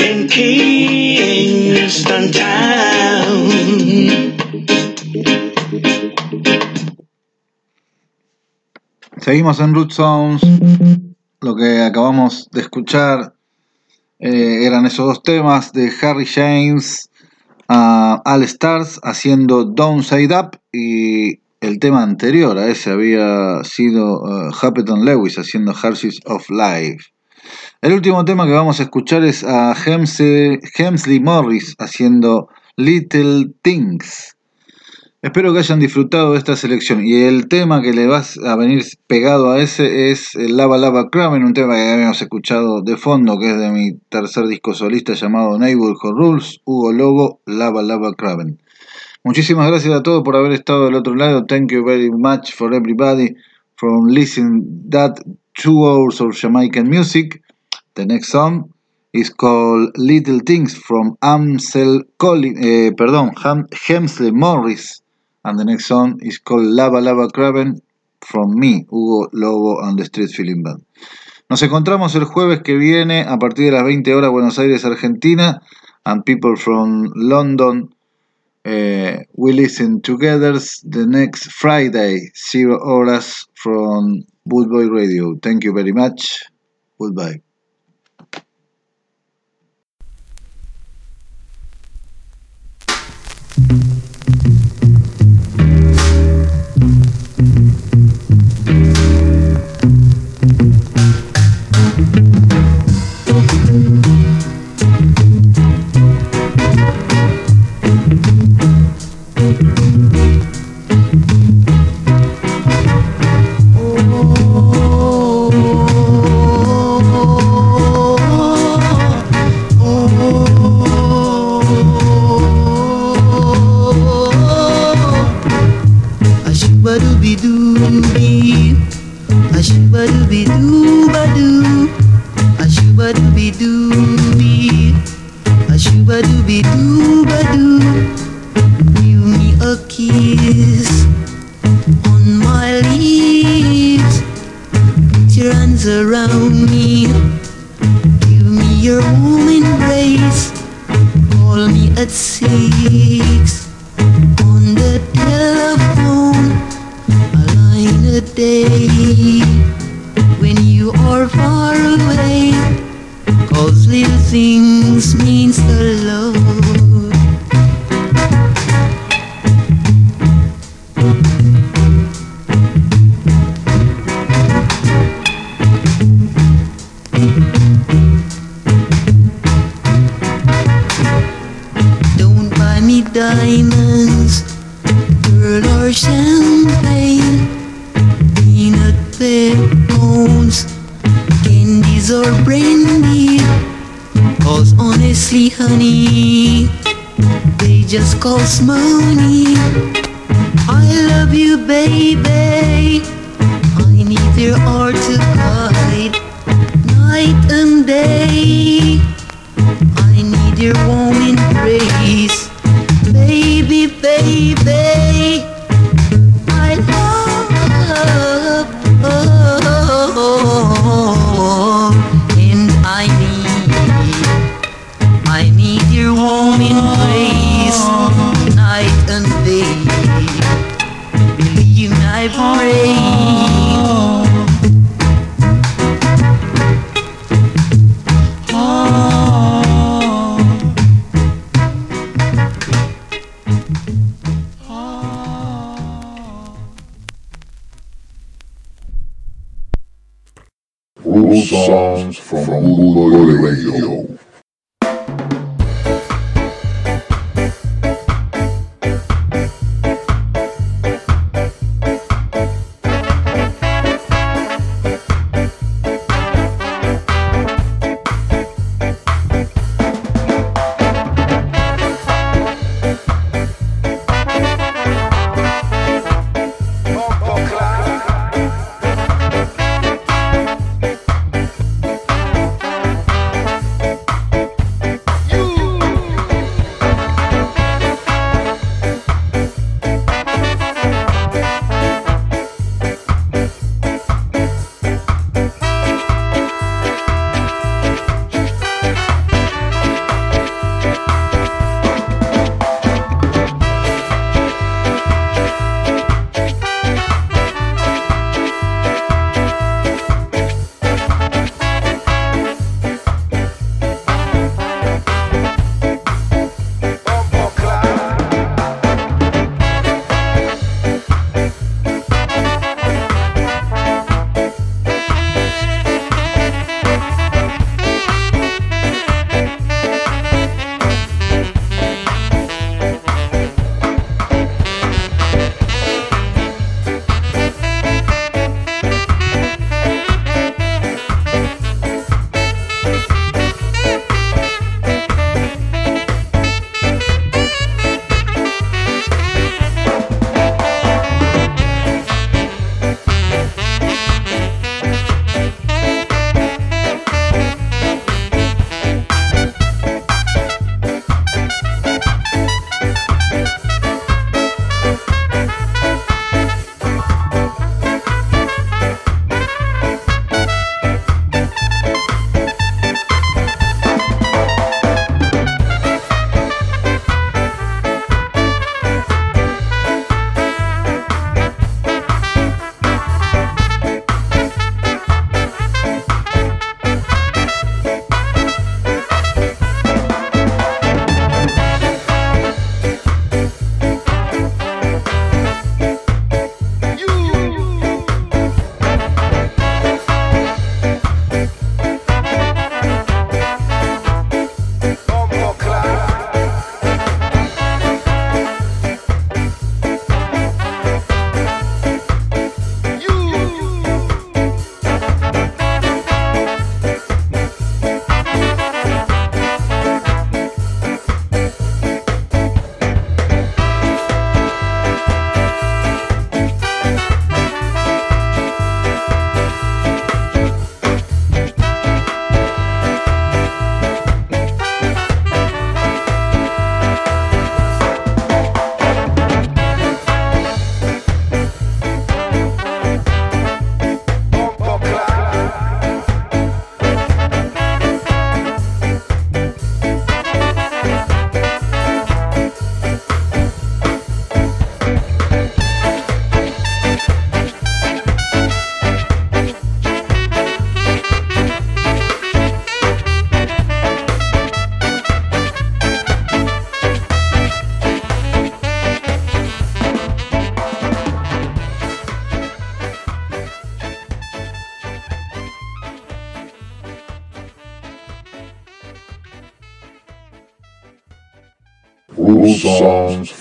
in Kingston Town. Seguimos en Root Sounds. Lo que acabamos de escuchar eh, eran esos dos temas de Harry James a All Stars haciendo Downside Up y el tema anterior a ese había sido uh, Happeton Lewis haciendo Hearses of Life. El último tema que vamos a escuchar es a Hemsley Morris haciendo Little Things. Espero que hayan disfrutado de esta selección. Y el tema que le va a venir pegado a ese es Lava Lava Kramen, un tema que habíamos escuchado de fondo, que es de mi tercer disco solista llamado Neighborhood Rules, Hugo Lobo, Lava Lava Kraven. Muchísimas gracias a todos por haber estado del otro lado. Thank you very much for everybody from listening that two hours of Jamaican music. The next song is called Little Things from Amsel Collin, eh, perdón, Hemsley Morris. And the next song is called Lava Lava Craven from me, Hugo Lobo and the Street Feeling Band. Nos encontramos el jueves que viene a partir de las 20 horas Buenos Aires, Argentina, and people from London uh, we listen together the next Friday, zero horas from Bootboy Radio. Thank you very much. Goodbye. Ashubadooby-doo-ba-doo. Give me a kiss on my lips, put your hands around me, give me your warm embrace, call me at six on the telephone. A line a day little things mean so low. Don't buy me diamonds, pearl or champagne, peanut bones, candies or brains. Honey, they just cost money. I love you, baby. I need your heart to guide night and day. I need your warm embrace, baby, baby. Believe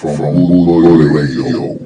From Rude Radio.